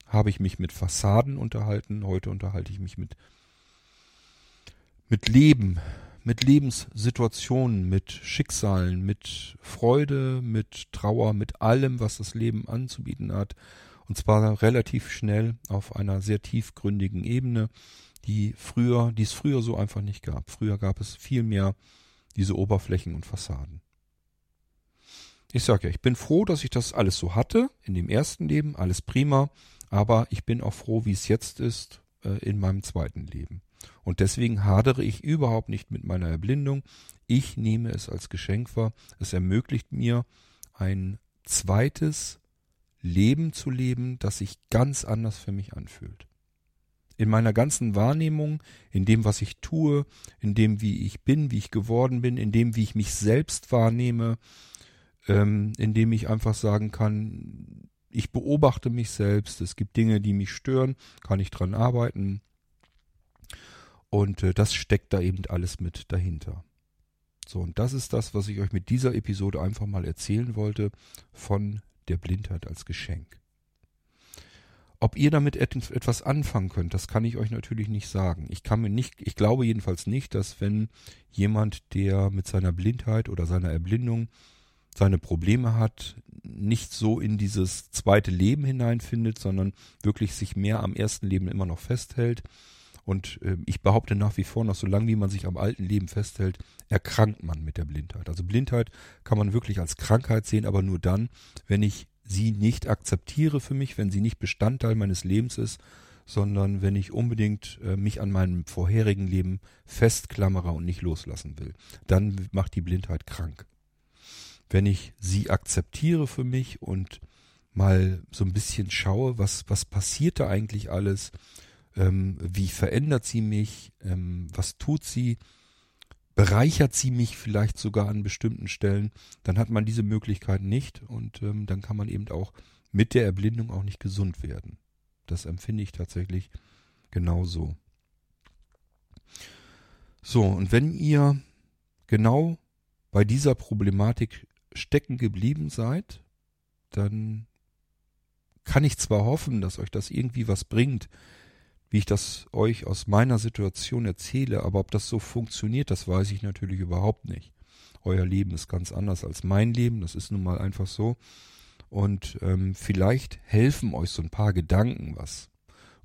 S1: habe ich mich mit Fassaden unterhalten, heute unterhalte ich mich mit, mit Leben, mit Lebenssituationen, mit Schicksalen, mit Freude, mit Trauer, mit allem, was das Leben anzubieten hat. Und zwar relativ schnell auf einer sehr tiefgründigen Ebene, die früher, die es früher so einfach nicht gab. Früher gab es viel mehr diese Oberflächen und Fassaden. Ich sage ja, ich bin froh, dass ich das alles so hatte in dem ersten Leben, alles prima, aber ich bin auch froh, wie es jetzt ist äh, in meinem zweiten Leben. Und deswegen hadere ich überhaupt nicht mit meiner Erblindung. Ich nehme es als Geschenk wahr. Es ermöglicht mir ein zweites Leben zu leben, das sich ganz anders für mich anfühlt in meiner ganzen Wahrnehmung, in dem, was ich tue, in dem, wie ich bin, wie ich geworden bin, in dem, wie ich mich selbst wahrnehme, ähm, in dem ich einfach sagen kann, ich beobachte mich selbst, es gibt Dinge, die mich stören, kann ich dran arbeiten. Und äh, das steckt da eben alles mit dahinter. So, und das ist das, was ich euch mit dieser Episode einfach mal erzählen wollte von der Blindheit als Geschenk. Ob ihr damit etwas anfangen könnt, das kann ich euch natürlich nicht sagen. Ich kann mir nicht, ich glaube jedenfalls nicht, dass wenn jemand, der mit seiner Blindheit oder seiner Erblindung seine Probleme hat, nicht so in dieses zweite Leben hineinfindet, sondern wirklich sich mehr am ersten Leben immer noch festhält. Und äh, ich behaupte nach wie vor noch, solange wie man sich am alten Leben festhält, erkrankt man mit der Blindheit. Also Blindheit kann man wirklich als Krankheit sehen, aber nur dann, wenn ich sie nicht akzeptiere für mich, wenn sie nicht Bestandteil meines Lebens ist, sondern wenn ich unbedingt äh, mich an meinem vorherigen Leben festklammere und nicht loslassen will. Dann macht die Blindheit krank. Wenn ich sie akzeptiere für mich und mal so ein bisschen schaue, was, was passiert da eigentlich alles, ähm, wie verändert sie mich, ähm, was tut sie, bereichert sie mich vielleicht sogar an bestimmten Stellen, dann hat man diese Möglichkeit nicht und ähm, dann kann man eben auch mit der Erblindung auch nicht gesund werden. Das empfinde ich tatsächlich genauso. So, und wenn ihr genau bei dieser Problematik stecken geblieben seid, dann kann ich zwar hoffen, dass euch das irgendwie was bringt, wie ich das euch aus meiner Situation erzähle, aber ob das so funktioniert, das weiß ich natürlich überhaupt nicht. Euer Leben ist ganz anders als mein Leben, das ist nun mal einfach so. Und ähm, vielleicht helfen euch so ein paar Gedanken was.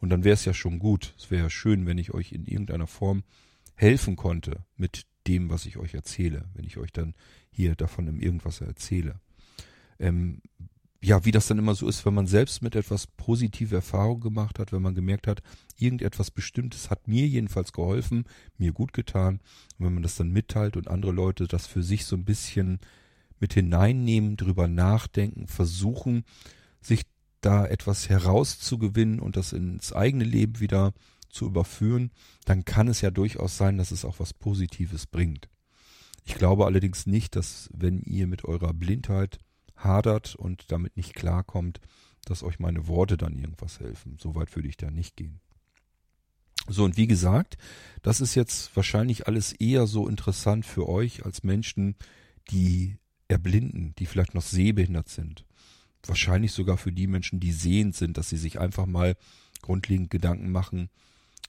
S1: Und dann wäre es ja schon gut. Es wäre ja schön, wenn ich euch in irgendeiner Form helfen konnte mit dem, was ich euch erzähle, wenn ich euch dann hier davon im Irgendwas erzähle. Ähm, ja, wie das dann immer so ist, wenn man selbst mit etwas positive Erfahrung gemacht hat, wenn man gemerkt hat, irgendetwas Bestimmtes hat mir jedenfalls geholfen, mir gut getan. Und wenn man das dann mitteilt und andere Leute das für sich so ein bisschen mit hineinnehmen, drüber nachdenken, versuchen, sich da etwas herauszugewinnen und das ins eigene Leben wieder zu überführen, dann kann es ja durchaus sein, dass es auch was Positives bringt. Ich glaube allerdings nicht, dass wenn ihr mit eurer Blindheit hadert und damit nicht klarkommt, dass euch meine Worte dann irgendwas helfen. So weit würde ich da nicht gehen. So, und wie gesagt, das ist jetzt wahrscheinlich alles eher so interessant für euch als Menschen, die erblinden, die vielleicht noch sehbehindert sind. Wahrscheinlich sogar für die Menschen, die sehend sind, dass sie sich einfach mal grundlegend Gedanken machen,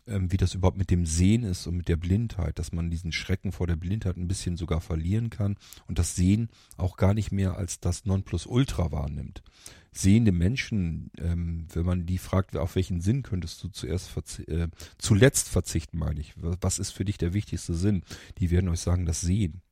S1: ähm, wie das überhaupt mit dem Sehen ist und mit der Blindheit, dass man diesen Schrecken vor der Blindheit ein bisschen sogar verlieren kann und das Sehen auch gar nicht mehr als das Nonplusultra wahrnimmt. Sehende Menschen, ähm, wenn man die fragt, auf welchen Sinn könntest du zuerst verzi äh, zuletzt verzichten, meine ich. Was ist für dich der wichtigste Sinn? Die werden euch sagen, das Sehen.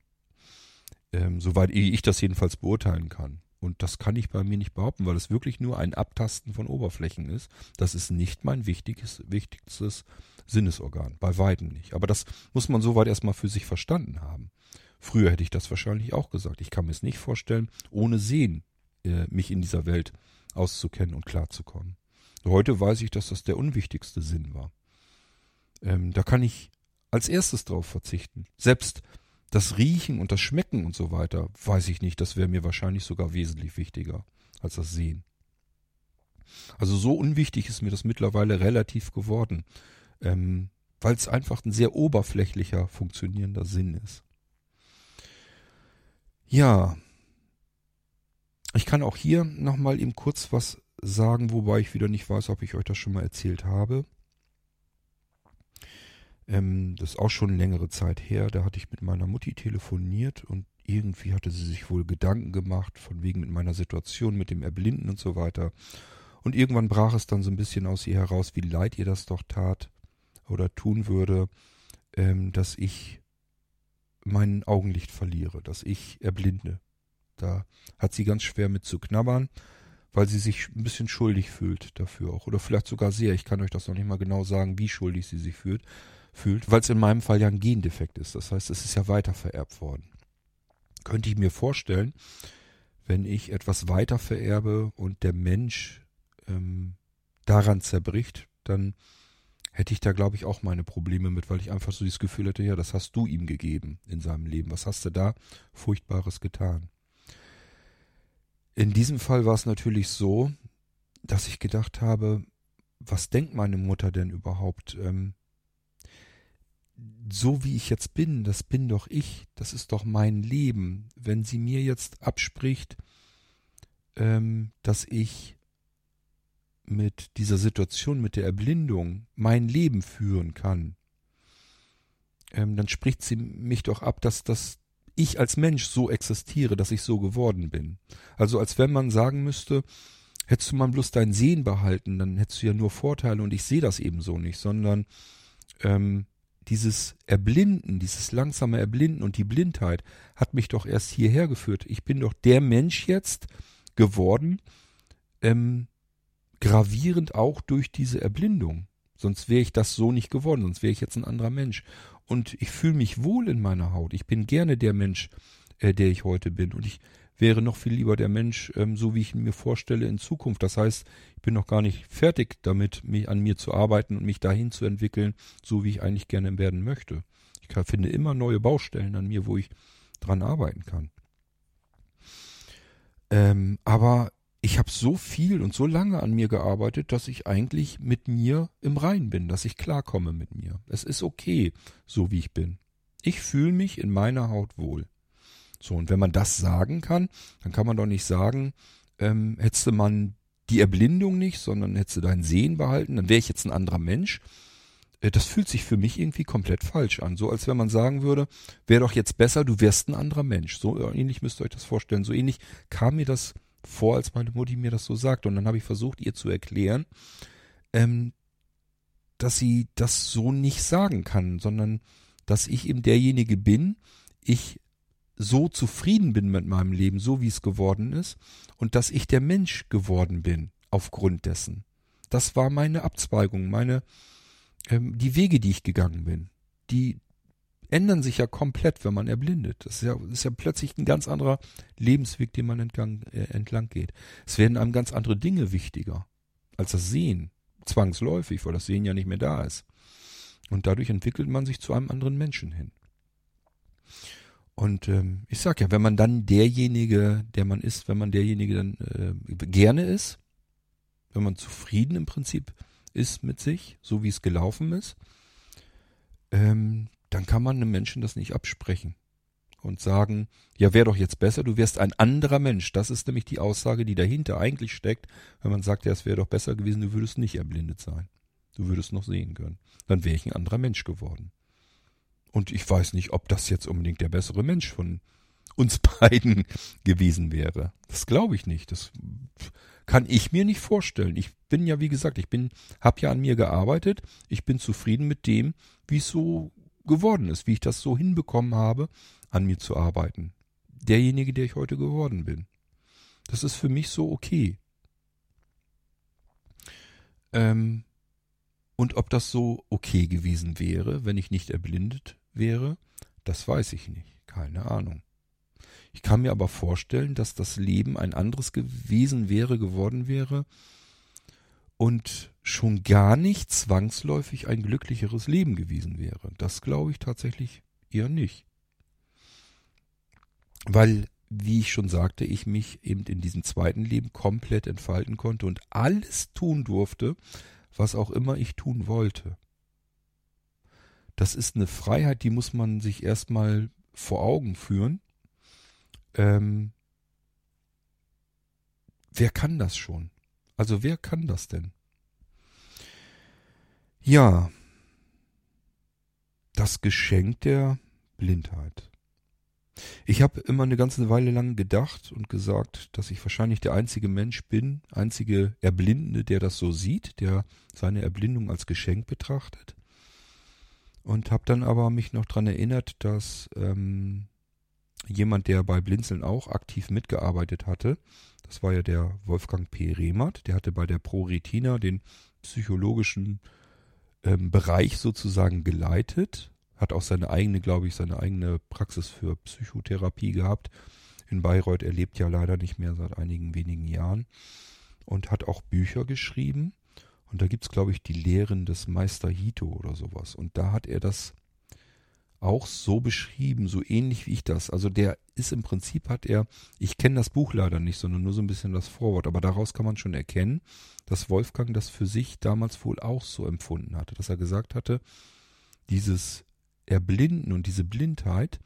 S1: Ähm, soweit ich das jedenfalls beurteilen kann. Und das kann ich bei mir nicht behaupten, weil es wirklich nur ein Abtasten von Oberflächen ist. Das ist nicht mein wichtiges, wichtigstes Sinnesorgan. Bei weitem nicht. Aber das muss man soweit erstmal für sich verstanden haben. Früher hätte ich das wahrscheinlich auch gesagt. Ich kann mir es nicht vorstellen, ohne Sehen äh, mich in dieser Welt auszukennen und klarzukommen. Heute weiß ich, dass das der unwichtigste Sinn war. Ähm, da kann ich als erstes drauf verzichten. Selbst das Riechen und das Schmecken und so weiter, weiß ich nicht, das wäre mir wahrscheinlich sogar wesentlich wichtiger als das Sehen. Also so unwichtig ist mir das mittlerweile relativ geworden, ähm, weil es einfach ein sehr oberflächlicher funktionierender Sinn ist. Ja, ich kann auch hier nochmal eben kurz was sagen, wobei ich wieder nicht weiß, ob ich euch das schon mal erzählt habe. Ähm, das ist auch schon längere Zeit her. Da hatte ich mit meiner Mutti telefoniert und irgendwie hatte sie sich wohl Gedanken gemacht, von wegen mit meiner Situation, mit dem Erblinden und so weiter. Und irgendwann brach es dann so ein bisschen aus ihr heraus, wie leid ihr das doch tat oder tun würde, ähm, dass ich mein Augenlicht verliere, dass ich erblinde. Da hat sie ganz schwer mit zu knabbern, weil sie sich ein bisschen schuldig fühlt dafür auch. Oder vielleicht sogar sehr. Ich kann euch das noch nicht mal genau sagen, wie schuldig sie sich fühlt fühlt, weil es in meinem Fall ja ein Gendefekt ist. Das heißt, es ist ja weiter vererbt worden. Könnte ich mir vorstellen, wenn ich etwas weiter vererbe und der Mensch ähm, daran zerbricht, dann hätte ich da, glaube ich, auch meine Probleme mit, weil ich einfach so dieses Gefühl hätte, ja, das hast du ihm gegeben in seinem Leben. Was hast du da Furchtbares getan? In diesem Fall war es natürlich so, dass ich gedacht habe, was denkt meine Mutter denn überhaupt? Ähm, so wie ich jetzt bin, das bin doch ich, das ist doch mein Leben. Wenn sie mir jetzt abspricht, ähm, dass ich mit dieser Situation, mit der Erblindung mein Leben führen kann, ähm, dann spricht sie mich doch ab, dass das ich als Mensch so existiere, dass ich so geworden bin. Also als wenn man sagen müsste, hättest du mal bloß dein Sehen behalten, dann hättest du ja nur Vorteile und ich sehe das eben so nicht, sondern ähm, dieses Erblinden, dieses langsame Erblinden und die Blindheit hat mich doch erst hierher geführt. Ich bin doch der Mensch jetzt geworden, ähm, gravierend auch durch diese Erblindung. Sonst wäre ich das so nicht geworden, sonst wäre ich jetzt ein anderer Mensch. Und ich fühle mich wohl in meiner Haut. Ich bin gerne der Mensch, äh, der ich heute bin. Und ich wäre noch viel lieber der Mensch, ähm, so wie ich ihn mir vorstelle in Zukunft. Das heißt, ich bin noch gar nicht fertig damit, mich an mir zu arbeiten und mich dahin zu entwickeln, so wie ich eigentlich gerne werden möchte. Ich kann, finde immer neue Baustellen an mir, wo ich dran arbeiten kann. Ähm, aber ich habe so viel und so lange an mir gearbeitet, dass ich eigentlich mit mir im Rein bin, dass ich klarkomme mit mir. Es ist okay, so wie ich bin. Ich fühle mich in meiner Haut wohl. So, und wenn man das sagen kann, dann kann man doch nicht sagen, ähm, hättest du man die Erblindung nicht, sondern hättest du dein Sehen behalten, dann wäre ich jetzt ein anderer Mensch. Äh, das fühlt sich für mich irgendwie komplett falsch an. So als wenn man sagen würde, wäre doch jetzt besser, du wärst ein anderer Mensch. So äh, ähnlich müsst ihr euch das vorstellen. So ähnlich kam mir das vor, als meine Mutti mir das so sagt. Und dann habe ich versucht, ihr zu erklären, ähm, dass sie das so nicht sagen kann, sondern dass ich eben derjenige bin, ich so zufrieden bin mit meinem Leben, so wie es geworden ist, und dass ich der Mensch geworden bin aufgrund dessen. Das war meine Abzweigung, meine ähm, die Wege, die ich gegangen bin. Die ändern sich ja komplett, wenn man erblindet. Das ist ja, ist ja plötzlich ein ganz anderer Lebensweg, den man entlang, äh, entlang geht. Es werden einem ganz andere Dinge wichtiger als das Sehen. Zwangsläufig, weil das Sehen ja nicht mehr da ist. Und dadurch entwickelt man sich zu einem anderen Menschen hin. Und ähm, ich sag ja, wenn man dann derjenige, der man ist, wenn man derjenige dann äh, gerne ist, wenn man zufrieden im Prinzip ist mit sich, so wie es gelaufen ist, ähm, dann kann man einem Menschen das nicht absprechen und sagen, ja, wäre doch jetzt besser, du wärst ein anderer Mensch. Das ist nämlich die Aussage, die dahinter eigentlich steckt, wenn man sagt, ja, es wäre doch besser gewesen, du würdest nicht erblindet sein. Du würdest noch sehen können. Dann wäre ich ein anderer Mensch geworden. Und ich weiß nicht, ob das jetzt unbedingt der bessere Mensch von uns [LAUGHS] beiden gewesen wäre. Das glaube ich nicht. Das kann ich mir nicht vorstellen. Ich bin ja, wie gesagt, ich bin, habe ja an mir gearbeitet. Ich bin zufrieden mit dem, wie es so geworden ist, wie ich das so hinbekommen habe, an mir zu arbeiten. Derjenige, der ich heute geworden bin. Das ist für mich so okay. Ähm, und ob das so okay gewesen wäre, wenn ich nicht erblindet wäre, das weiß ich nicht. Keine Ahnung. Ich kann mir aber vorstellen, dass das Leben ein anderes gewesen wäre, geworden wäre und schon gar nicht zwangsläufig ein glücklicheres Leben gewesen wäre. Das glaube ich tatsächlich eher nicht. Weil, wie ich schon sagte, ich mich eben in diesem zweiten Leben komplett entfalten konnte und alles tun durfte, was auch immer ich tun wollte das ist eine Freiheit, die muss man sich erstmal vor Augen führen. Ähm, wer kann das schon? Also wer kann das denn? Ja, das Geschenk der Blindheit. Ich habe immer eine ganze Weile lang gedacht und gesagt, dass ich wahrscheinlich der einzige Mensch bin, einzige Erblindende, der das so sieht, der seine Erblindung als Geschenk betrachtet und habe dann aber mich noch dran erinnert, dass ähm, jemand, der bei Blinzeln auch aktiv mitgearbeitet hatte, das war ja der Wolfgang P. Rehmert, der hatte bei der ProRetina den psychologischen ähm, Bereich sozusagen geleitet, hat auch seine eigene, glaube ich, seine eigene Praxis für Psychotherapie gehabt. In Bayreuth er lebt ja leider nicht mehr seit einigen wenigen Jahren und hat auch Bücher geschrieben und da gibt's glaube ich, die Lehren des Meister Hito oder sowas. Und da hat er das auch so beschrieben, so ähnlich wie ich das. Also der ist im Prinzip hat er, ich kenne das Buch leider nicht, sondern nur so ein bisschen das Vorwort, aber daraus kann man schon erkennen, dass Wolfgang das für sich damals wohl auch so empfunden hatte, dass er gesagt hatte, dieses Erblinden und diese Blindheit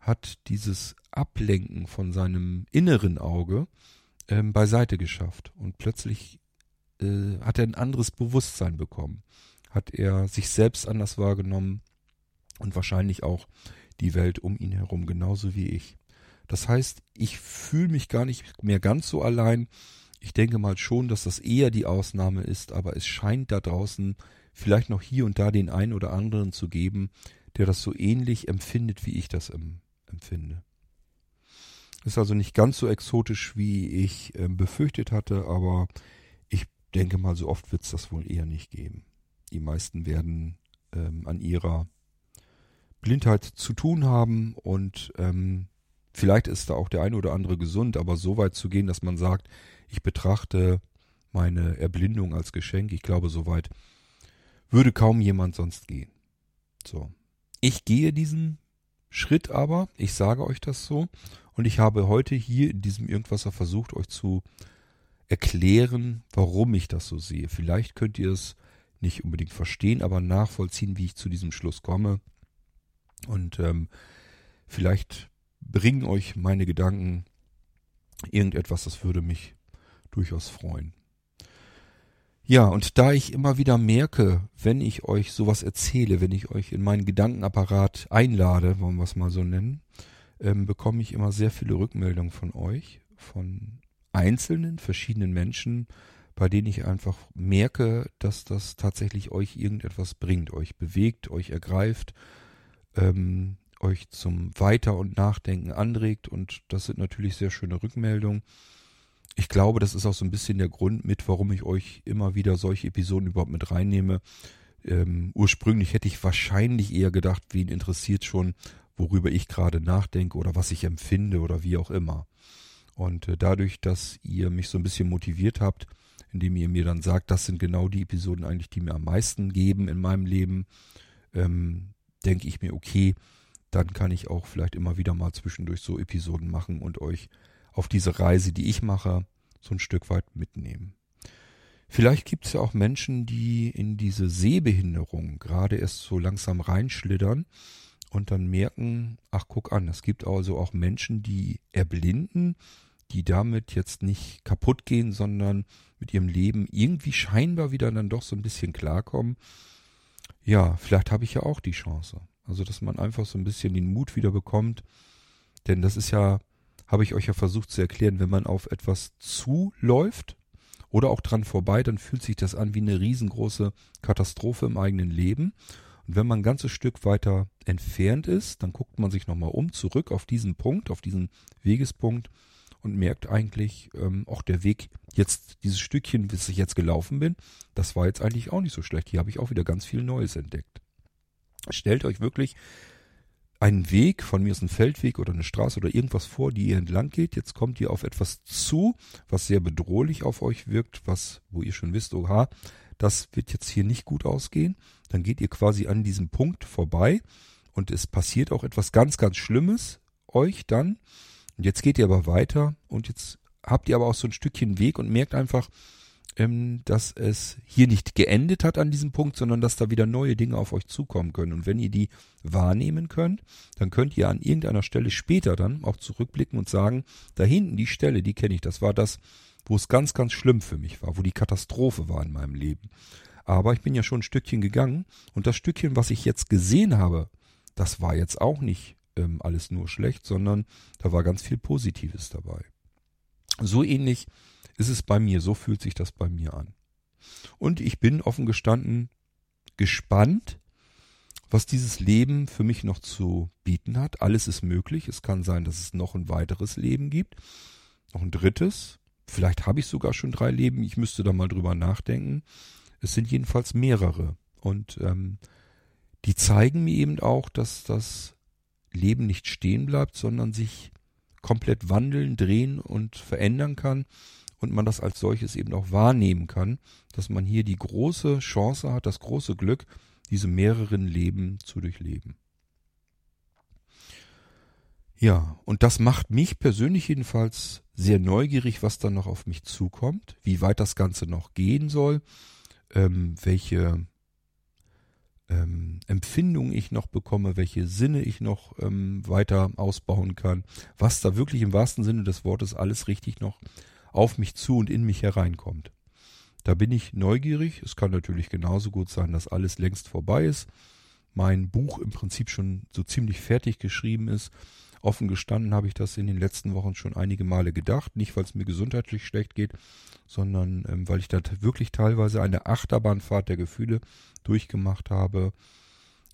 S1: hat dieses Ablenken von seinem inneren Auge ähm, beiseite geschafft. Und plötzlich äh, hat er ein anderes Bewusstsein bekommen. Hat er sich selbst anders wahrgenommen und wahrscheinlich auch die Welt um ihn herum, genauso wie ich. Das heißt, ich fühle mich gar nicht mehr ganz so allein. Ich denke mal schon, dass das eher die Ausnahme ist, aber es scheint da draußen vielleicht noch hier und da den einen oder anderen zu geben, der das so ähnlich empfindet, wie ich das empfinde. Ist also nicht ganz so exotisch, wie ich äh, befürchtet hatte, aber ich denke mal, so oft wird es das wohl eher nicht geben. Die meisten werden ähm, an ihrer Blindheit zu tun haben und ähm, vielleicht ist da auch der eine oder andere gesund, aber so weit zu gehen, dass man sagt, ich betrachte meine Erblindung als Geschenk, ich glaube, so weit würde kaum jemand sonst gehen. So. Ich gehe diesen Schritt aber, ich sage euch das so, und ich habe heute hier in diesem Irgendwasser versucht, euch zu erklären, warum ich das so sehe. Vielleicht könnt ihr es nicht unbedingt verstehen, aber nachvollziehen, wie ich zu diesem Schluss komme. Und ähm, vielleicht bringen euch meine Gedanken irgendetwas, das würde mich durchaus freuen. Ja, und da ich immer wieder merke, wenn ich euch sowas erzähle, wenn ich euch in meinen Gedankenapparat einlade, wollen wir es mal so nennen, ähm, bekomme ich immer sehr viele Rückmeldungen von euch, von einzelnen, verschiedenen Menschen, bei denen ich einfach merke, dass das tatsächlich euch irgendetwas bringt, euch bewegt, euch ergreift, ähm, euch zum Weiter- und Nachdenken anregt. Und das sind natürlich sehr schöne Rückmeldungen ich glaube, das ist auch so ein bisschen der Grund mit, warum ich euch immer wieder solche Episoden überhaupt mit reinnehme. Ähm, ursprünglich hätte ich wahrscheinlich eher gedacht, wen interessiert schon, worüber ich gerade nachdenke oder was ich empfinde oder wie auch immer. Und äh, dadurch, dass ihr mich so ein bisschen motiviert habt, indem ihr mir dann sagt, das sind genau die Episoden eigentlich, die mir am meisten geben in meinem Leben, ähm, denke ich mir, okay, dann kann ich auch vielleicht immer wieder mal zwischendurch so Episoden machen und euch auf diese Reise, die ich mache, so ein Stück weit mitnehmen. Vielleicht gibt es ja auch Menschen, die in diese Sehbehinderung gerade erst so langsam reinschlittern und dann merken, ach guck an, es gibt also auch Menschen, die erblinden, die damit jetzt nicht kaputt gehen, sondern mit ihrem Leben irgendwie scheinbar wieder dann doch so ein bisschen klarkommen. Ja, vielleicht habe ich ja auch die Chance. Also, dass man einfach so ein bisschen den Mut wieder bekommt. Denn das ist ja habe ich euch ja versucht zu erklären, wenn man auf etwas zuläuft oder auch dran vorbei, dann fühlt sich das an wie eine riesengroße Katastrophe im eigenen Leben. Und wenn man ein ganzes Stück weiter entfernt ist, dann guckt man sich nochmal um, zurück auf diesen Punkt, auf diesen Wegespunkt und merkt eigentlich, ähm, auch der Weg jetzt, dieses Stückchen, bis ich jetzt gelaufen bin, das war jetzt eigentlich auch nicht so schlecht. Hier habe ich auch wieder ganz viel Neues entdeckt. Stellt euch wirklich einen Weg, von mir ist ein Feldweg oder eine Straße oder irgendwas vor, die ihr entlang geht. Jetzt kommt ihr auf etwas zu, was sehr bedrohlich auf euch wirkt, was, wo ihr schon wisst, oha, das wird jetzt hier nicht gut ausgehen. Dann geht ihr quasi an diesem Punkt vorbei und es passiert auch etwas ganz, ganz Schlimmes euch dann. Und jetzt geht ihr aber weiter und jetzt habt ihr aber auch so ein Stückchen Weg und merkt einfach, ähm, dass es hier nicht geendet hat an diesem Punkt, sondern dass da wieder neue Dinge auf euch zukommen können. Und wenn ihr die wahrnehmen könnt, dann könnt ihr an irgendeiner Stelle später dann auch zurückblicken und sagen, da hinten die Stelle, die kenne ich, das war das, wo es ganz, ganz schlimm für mich war, wo die Katastrophe war in meinem Leben. Aber ich bin ja schon ein Stückchen gegangen und das Stückchen, was ich jetzt gesehen habe, das war jetzt auch nicht ähm, alles nur schlecht, sondern da war ganz viel Positives dabei. So ähnlich ist es bei mir, so fühlt sich das bei mir an. Und ich bin offen gestanden gespannt, was dieses Leben für mich noch zu bieten hat. Alles ist möglich. Es kann sein, dass es noch ein weiteres Leben gibt. Noch ein drittes. Vielleicht habe ich sogar schon drei Leben. Ich müsste da mal drüber nachdenken. Es sind jedenfalls mehrere. Und ähm, die zeigen mir eben auch, dass das Leben nicht stehen bleibt, sondern sich komplett wandeln, drehen und verändern kann und man das als solches eben auch wahrnehmen kann, dass man hier die große Chance hat, das große Glück, diese mehreren Leben zu durchleben. Ja, und das macht mich persönlich jedenfalls sehr neugierig, was dann noch auf mich zukommt, wie weit das Ganze noch gehen soll, ähm, welche ähm, Empfindungen ich noch bekomme, welche Sinne ich noch ähm, weiter ausbauen kann, was da wirklich im wahrsten Sinne des Wortes alles richtig noch auf mich zu und in mich hereinkommt. Da bin ich neugierig. Es kann natürlich genauso gut sein, dass alles längst vorbei ist. Mein Buch im Prinzip schon so ziemlich fertig geschrieben ist. Offen gestanden habe ich das in den letzten Wochen schon einige Male gedacht. Nicht, weil es mir gesundheitlich schlecht geht, sondern ähm, weil ich da wirklich teilweise eine Achterbahnfahrt der Gefühle durchgemacht habe,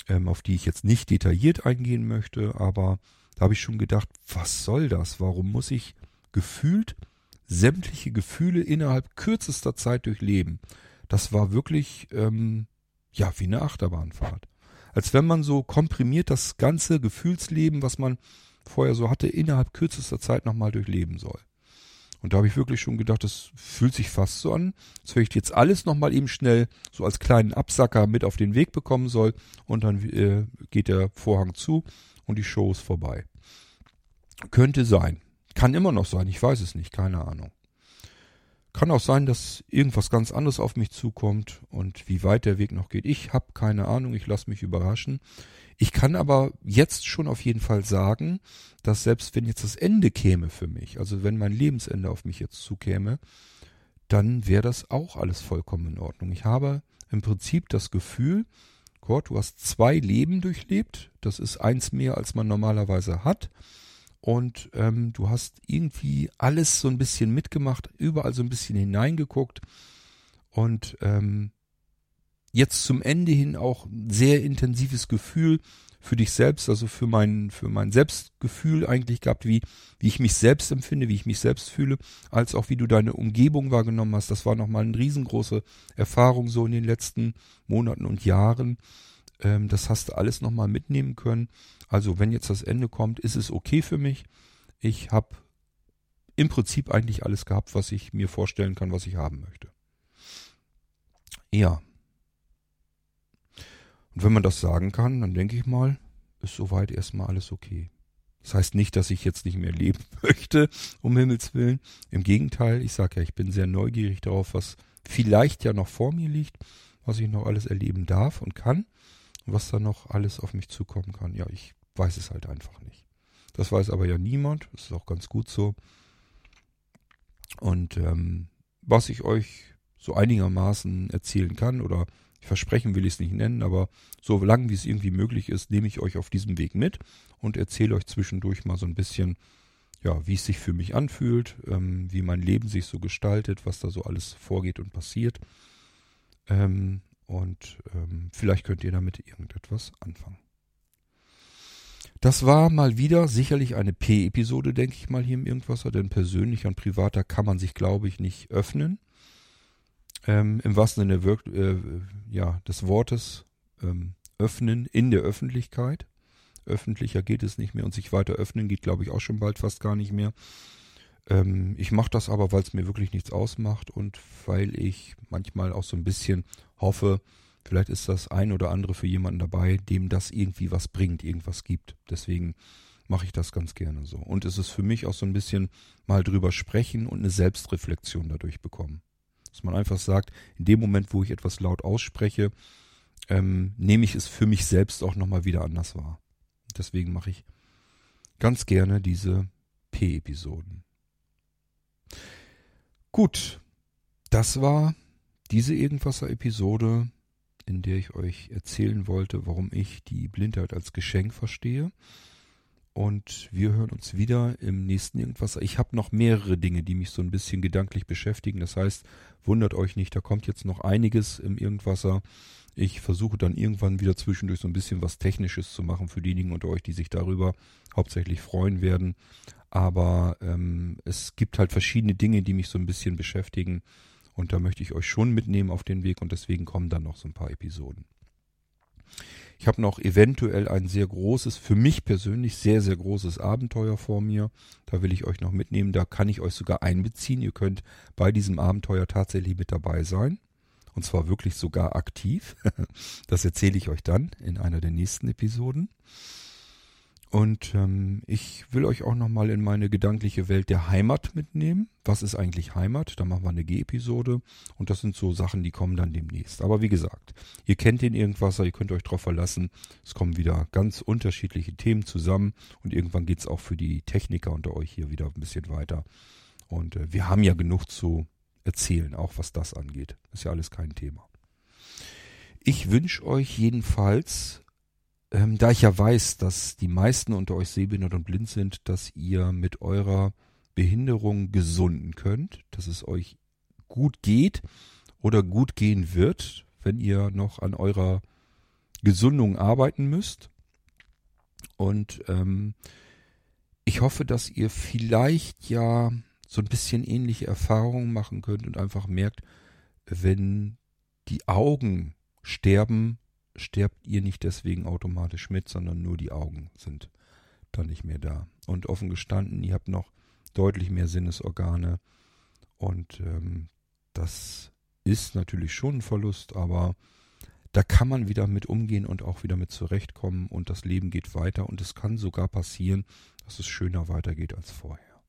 S1: ähm, auf die ich jetzt nicht detailliert eingehen möchte. Aber da habe ich schon gedacht, was soll das? Warum muss ich gefühlt sämtliche Gefühle innerhalb kürzester Zeit durchleben. Das war wirklich, ähm, ja, wie eine Achterbahnfahrt. Als wenn man so komprimiert das ganze Gefühlsleben, was man vorher so hatte, innerhalb kürzester Zeit nochmal durchleben soll. Und da habe ich wirklich schon gedacht, das fühlt sich fast so an, als wenn ich jetzt alles nochmal eben schnell so als kleinen Absacker mit auf den Weg bekommen soll und dann äh, geht der Vorhang zu und die Show ist vorbei. Könnte sein. Kann immer noch sein, ich weiß es nicht, keine Ahnung. Kann auch sein, dass irgendwas ganz anderes auf mich zukommt und wie weit der Weg noch geht. Ich habe keine Ahnung, ich lasse mich überraschen. Ich kann aber jetzt schon auf jeden Fall sagen, dass selbst wenn jetzt das Ende käme für mich, also wenn mein Lebensende auf mich jetzt zukäme, dann wäre das auch alles vollkommen in Ordnung. Ich habe im Prinzip das Gefühl, Gott, du hast zwei Leben durchlebt, das ist eins mehr, als man normalerweise hat und ähm, du hast irgendwie alles so ein bisschen mitgemacht, überall so ein bisschen hineingeguckt und ähm, jetzt zum Ende hin auch sehr intensives Gefühl für dich selbst, also für mein, für mein Selbstgefühl eigentlich gehabt, wie, wie ich mich selbst empfinde, wie ich mich selbst fühle, als auch wie du deine Umgebung wahrgenommen hast. Das war nochmal eine riesengroße Erfahrung so in den letzten Monaten und Jahren. Ähm, das hast du alles nochmal mitnehmen können. Also wenn jetzt das Ende kommt, ist es okay für mich. Ich habe im Prinzip eigentlich alles gehabt, was ich mir vorstellen kann, was ich haben möchte. Ja. Und wenn man das sagen kann, dann denke ich mal, ist soweit erstmal alles okay. Das heißt nicht, dass ich jetzt nicht mehr leben [LAUGHS] möchte, um Himmels Willen. Im Gegenteil, ich sage ja, ich bin sehr neugierig darauf, was vielleicht ja noch vor mir liegt, was ich noch alles erleben darf und kann was da noch alles auf mich zukommen kann. Ja, ich weiß es halt einfach nicht. Das weiß aber ja niemand. Das ist auch ganz gut so. Und ähm, was ich euch so einigermaßen erzählen kann oder versprechen will ich es nicht nennen, aber so lange wie es irgendwie möglich ist, nehme ich euch auf diesem Weg mit und erzähle euch zwischendurch mal so ein bisschen, ja, wie es sich für mich anfühlt, ähm, wie mein Leben sich so gestaltet, was da so alles vorgeht und passiert. Ähm, und ähm, vielleicht könnt ihr damit irgendetwas anfangen. Das war mal wieder sicherlich eine P-Episode, denke ich mal, hier im Irgendwasser, denn persönlich und privater kann man sich, glaube ich, nicht öffnen. Ähm, Im wahrsten Sinne wirkt, äh, ja, des Wortes ähm, öffnen in der Öffentlichkeit. Öffentlicher geht es nicht mehr und sich weiter öffnen geht, glaube ich, auch schon bald fast gar nicht mehr. Ähm, ich mache das aber, weil es mir wirklich nichts ausmacht und weil ich manchmal auch so ein bisschen hoffe, vielleicht ist das ein oder andere für jemanden dabei, dem das irgendwie was bringt, irgendwas gibt. Deswegen mache ich das ganz gerne so. Und es ist für mich auch so ein bisschen mal drüber sprechen und eine Selbstreflexion dadurch bekommen. Dass man einfach sagt, in dem Moment, wo ich etwas laut ausspreche, ähm, nehme ich es für mich selbst auch nochmal wieder anders wahr. Deswegen mache ich ganz gerne diese P-Episoden. Gut, das war diese Irgendwasser-Episode, in der ich euch erzählen wollte, warum ich die Blindheit als Geschenk verstehe. Und wir hören uns wieder im nächsten Irgendwasser. Ich habe noch mehrere Dinge, die mich so ein bisschen gedanklich beschäftigen. Das heißt, wundert euch nicht, da kommt jetzt noch einiges im Irgendwasser. Ich versuche dann irgendwann wieder zwischendurch so ein bisschen was Technisches zu machen für diejenigen unter euch, die sich darüber hauptsächlich freuen werden. Aber ähm, es gibt halt verschiedene Dinge, die mich so ein bisschen beschäftigen. Und da möchte ich euch schon mitnehmen auf den Weg und deswegen kommen dann noch so ein paar Episoden. Ich habe noch eventuell ein sehr großes, für mich persönlich sehr, sehr großes Abenteuer vor mir. Da will ich euch noch mitnehmen. Da kann ich euch sogar einbeziehen. Ihr könnt bei diesem Abenteuer tatsächlich mit dabei sein. Und zwar wirklich sogar aktiv. [LAUGHS] Das erzähle ich euch dann in einer der nächsten Episoden. Und ähm, ich will euch auch nochmal in meine gedankliche Welt der Heimat mitnehmen. Was ist eigentlich Heimat? Da machen wir eine G-Episode. Und das sind so Sachen, die kommen dann demnächst. Aber wie gesagt, ihr kennt den Irgendwasser, ihr könnt euch darauf verlassen. Es kommen wieder ganz unterschiedliche Themen zusammen. Und irgendwann geht's auch für die Techniker unter euch hier wieder ein bisschen weiter. Und äh, wir haben ja genug zu erzählen, auch was das angeht. Ist ja alles kein Thema. Ich wünsche euch jedenfalls, ähm, da ich ja weiß, dass die meisten unter euch sehbehindert und blind sind, dass ihr mit eurer Behinderung gesunden könnt, dass es euch gut geht oder gut gehen wird, wenn ihr noch an eurer Gesundung arbeiten müsst. Und ähm, ich hoffe, dass ihr vielleicht ja so ein bisschen ähnliche Erfahrungen machen könnt und einfach merkt, wenn die Augen sterben, sterbt ihr nicht deswegen automatisch mit, sondern nur die Augen sind dann nicht mehr da. Und offen gestanden, ihr habt noch deutlich mehr Sinnesorgane und ähm, das ist natürlich schon ein Verlust, aber da kann man wieder mit umgehen und auch wieder mit zurechtkommen und das Leben geht weiter und es kann sogar passieren, dass es schöner weitergeht als vorher.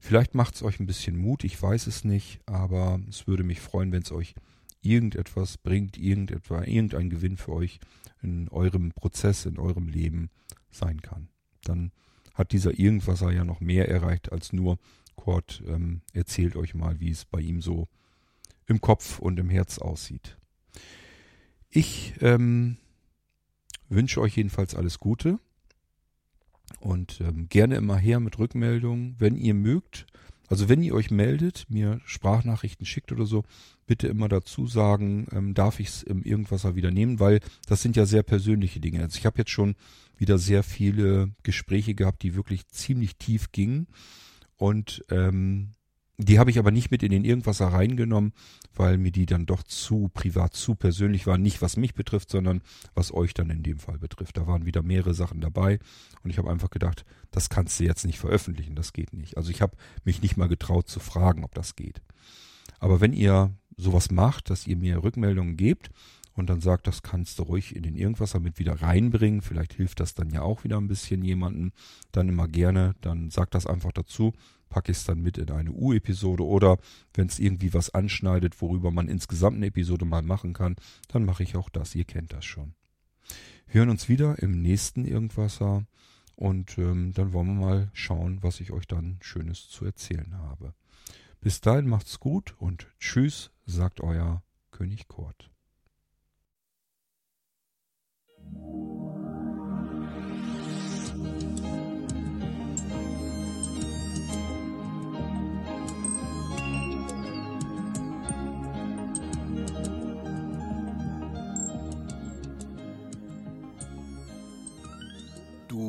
S1: Vielleicht macht es euch ein bisschen Mut, ich weiß es nicht, aber es würde mich freuen, wenn es euch irgendetwas bringt, irgendetwa, irgendein Gewinn für euch in eurem Prozess, in eurem Leben sein kann. Dann hat dieser Irgendwasser ja noch mehr erreicht als nur Kurt ähm, erzählt euch mal, wie es bei ihm so im Kopf und im Herz aussieht. Ich ähm, wünsche euch jedenfalls alles Gute. Und ähm, gerne immer her mit Rückmeldungen, wenn ihr mögt. Also wenn ihr euch meldet, mir Sprachnachrichten schickt oder so, bitte immer dazu sagen, ähm, darf ich es im Irgendwasser wieder nehmen, weil das sind ja sehr persönliche Dinge. Also ich habe jetzt schon wieder sehr viele Gespräche gehabt, die wirklich ziemlich tief gingen. Und ähm, die habe ich aber nicht mit in den Irgendwasser reingenommen, weil mir die dann doch zu privat, zu persönlich waren. Nicht was mich betrifft, sondern was euch dann in dem Fall betrifft. Da waren wieder mehrere Sachen dabei und ich habe einfach gedacht, das kannst du jetzt nicht veröffentlichen, das geht nicht. Also ich habe mich nicht mal getraut zu fragen, ob das geht. Aber wenn ihr sowas macht, dass ihr mir Rückmeldungen gebt und dann sagt, das kannst du ruhig in den Irgendwasser mit wieder reinbringen, vielleicht hilft das dann ja auch wieder ein bisschen jemanden, dann immer gerne, dann sagt das einfach dazu packe ich es dann mit in eine U-Episode oder wenn es irgendwie was anschneidet, worüber man insgesamt eine Episode mal machen kann, dann mache ich auch das. Ihr kennt das schon. Wir hören uns wieder im nächsten Irgendwasser und ähm, dann wollen wir mal schauen, was ich euch dann Schönes zu erzählen habe. Bis dahin macht's gut und tschüss, sagt euer König Kurt.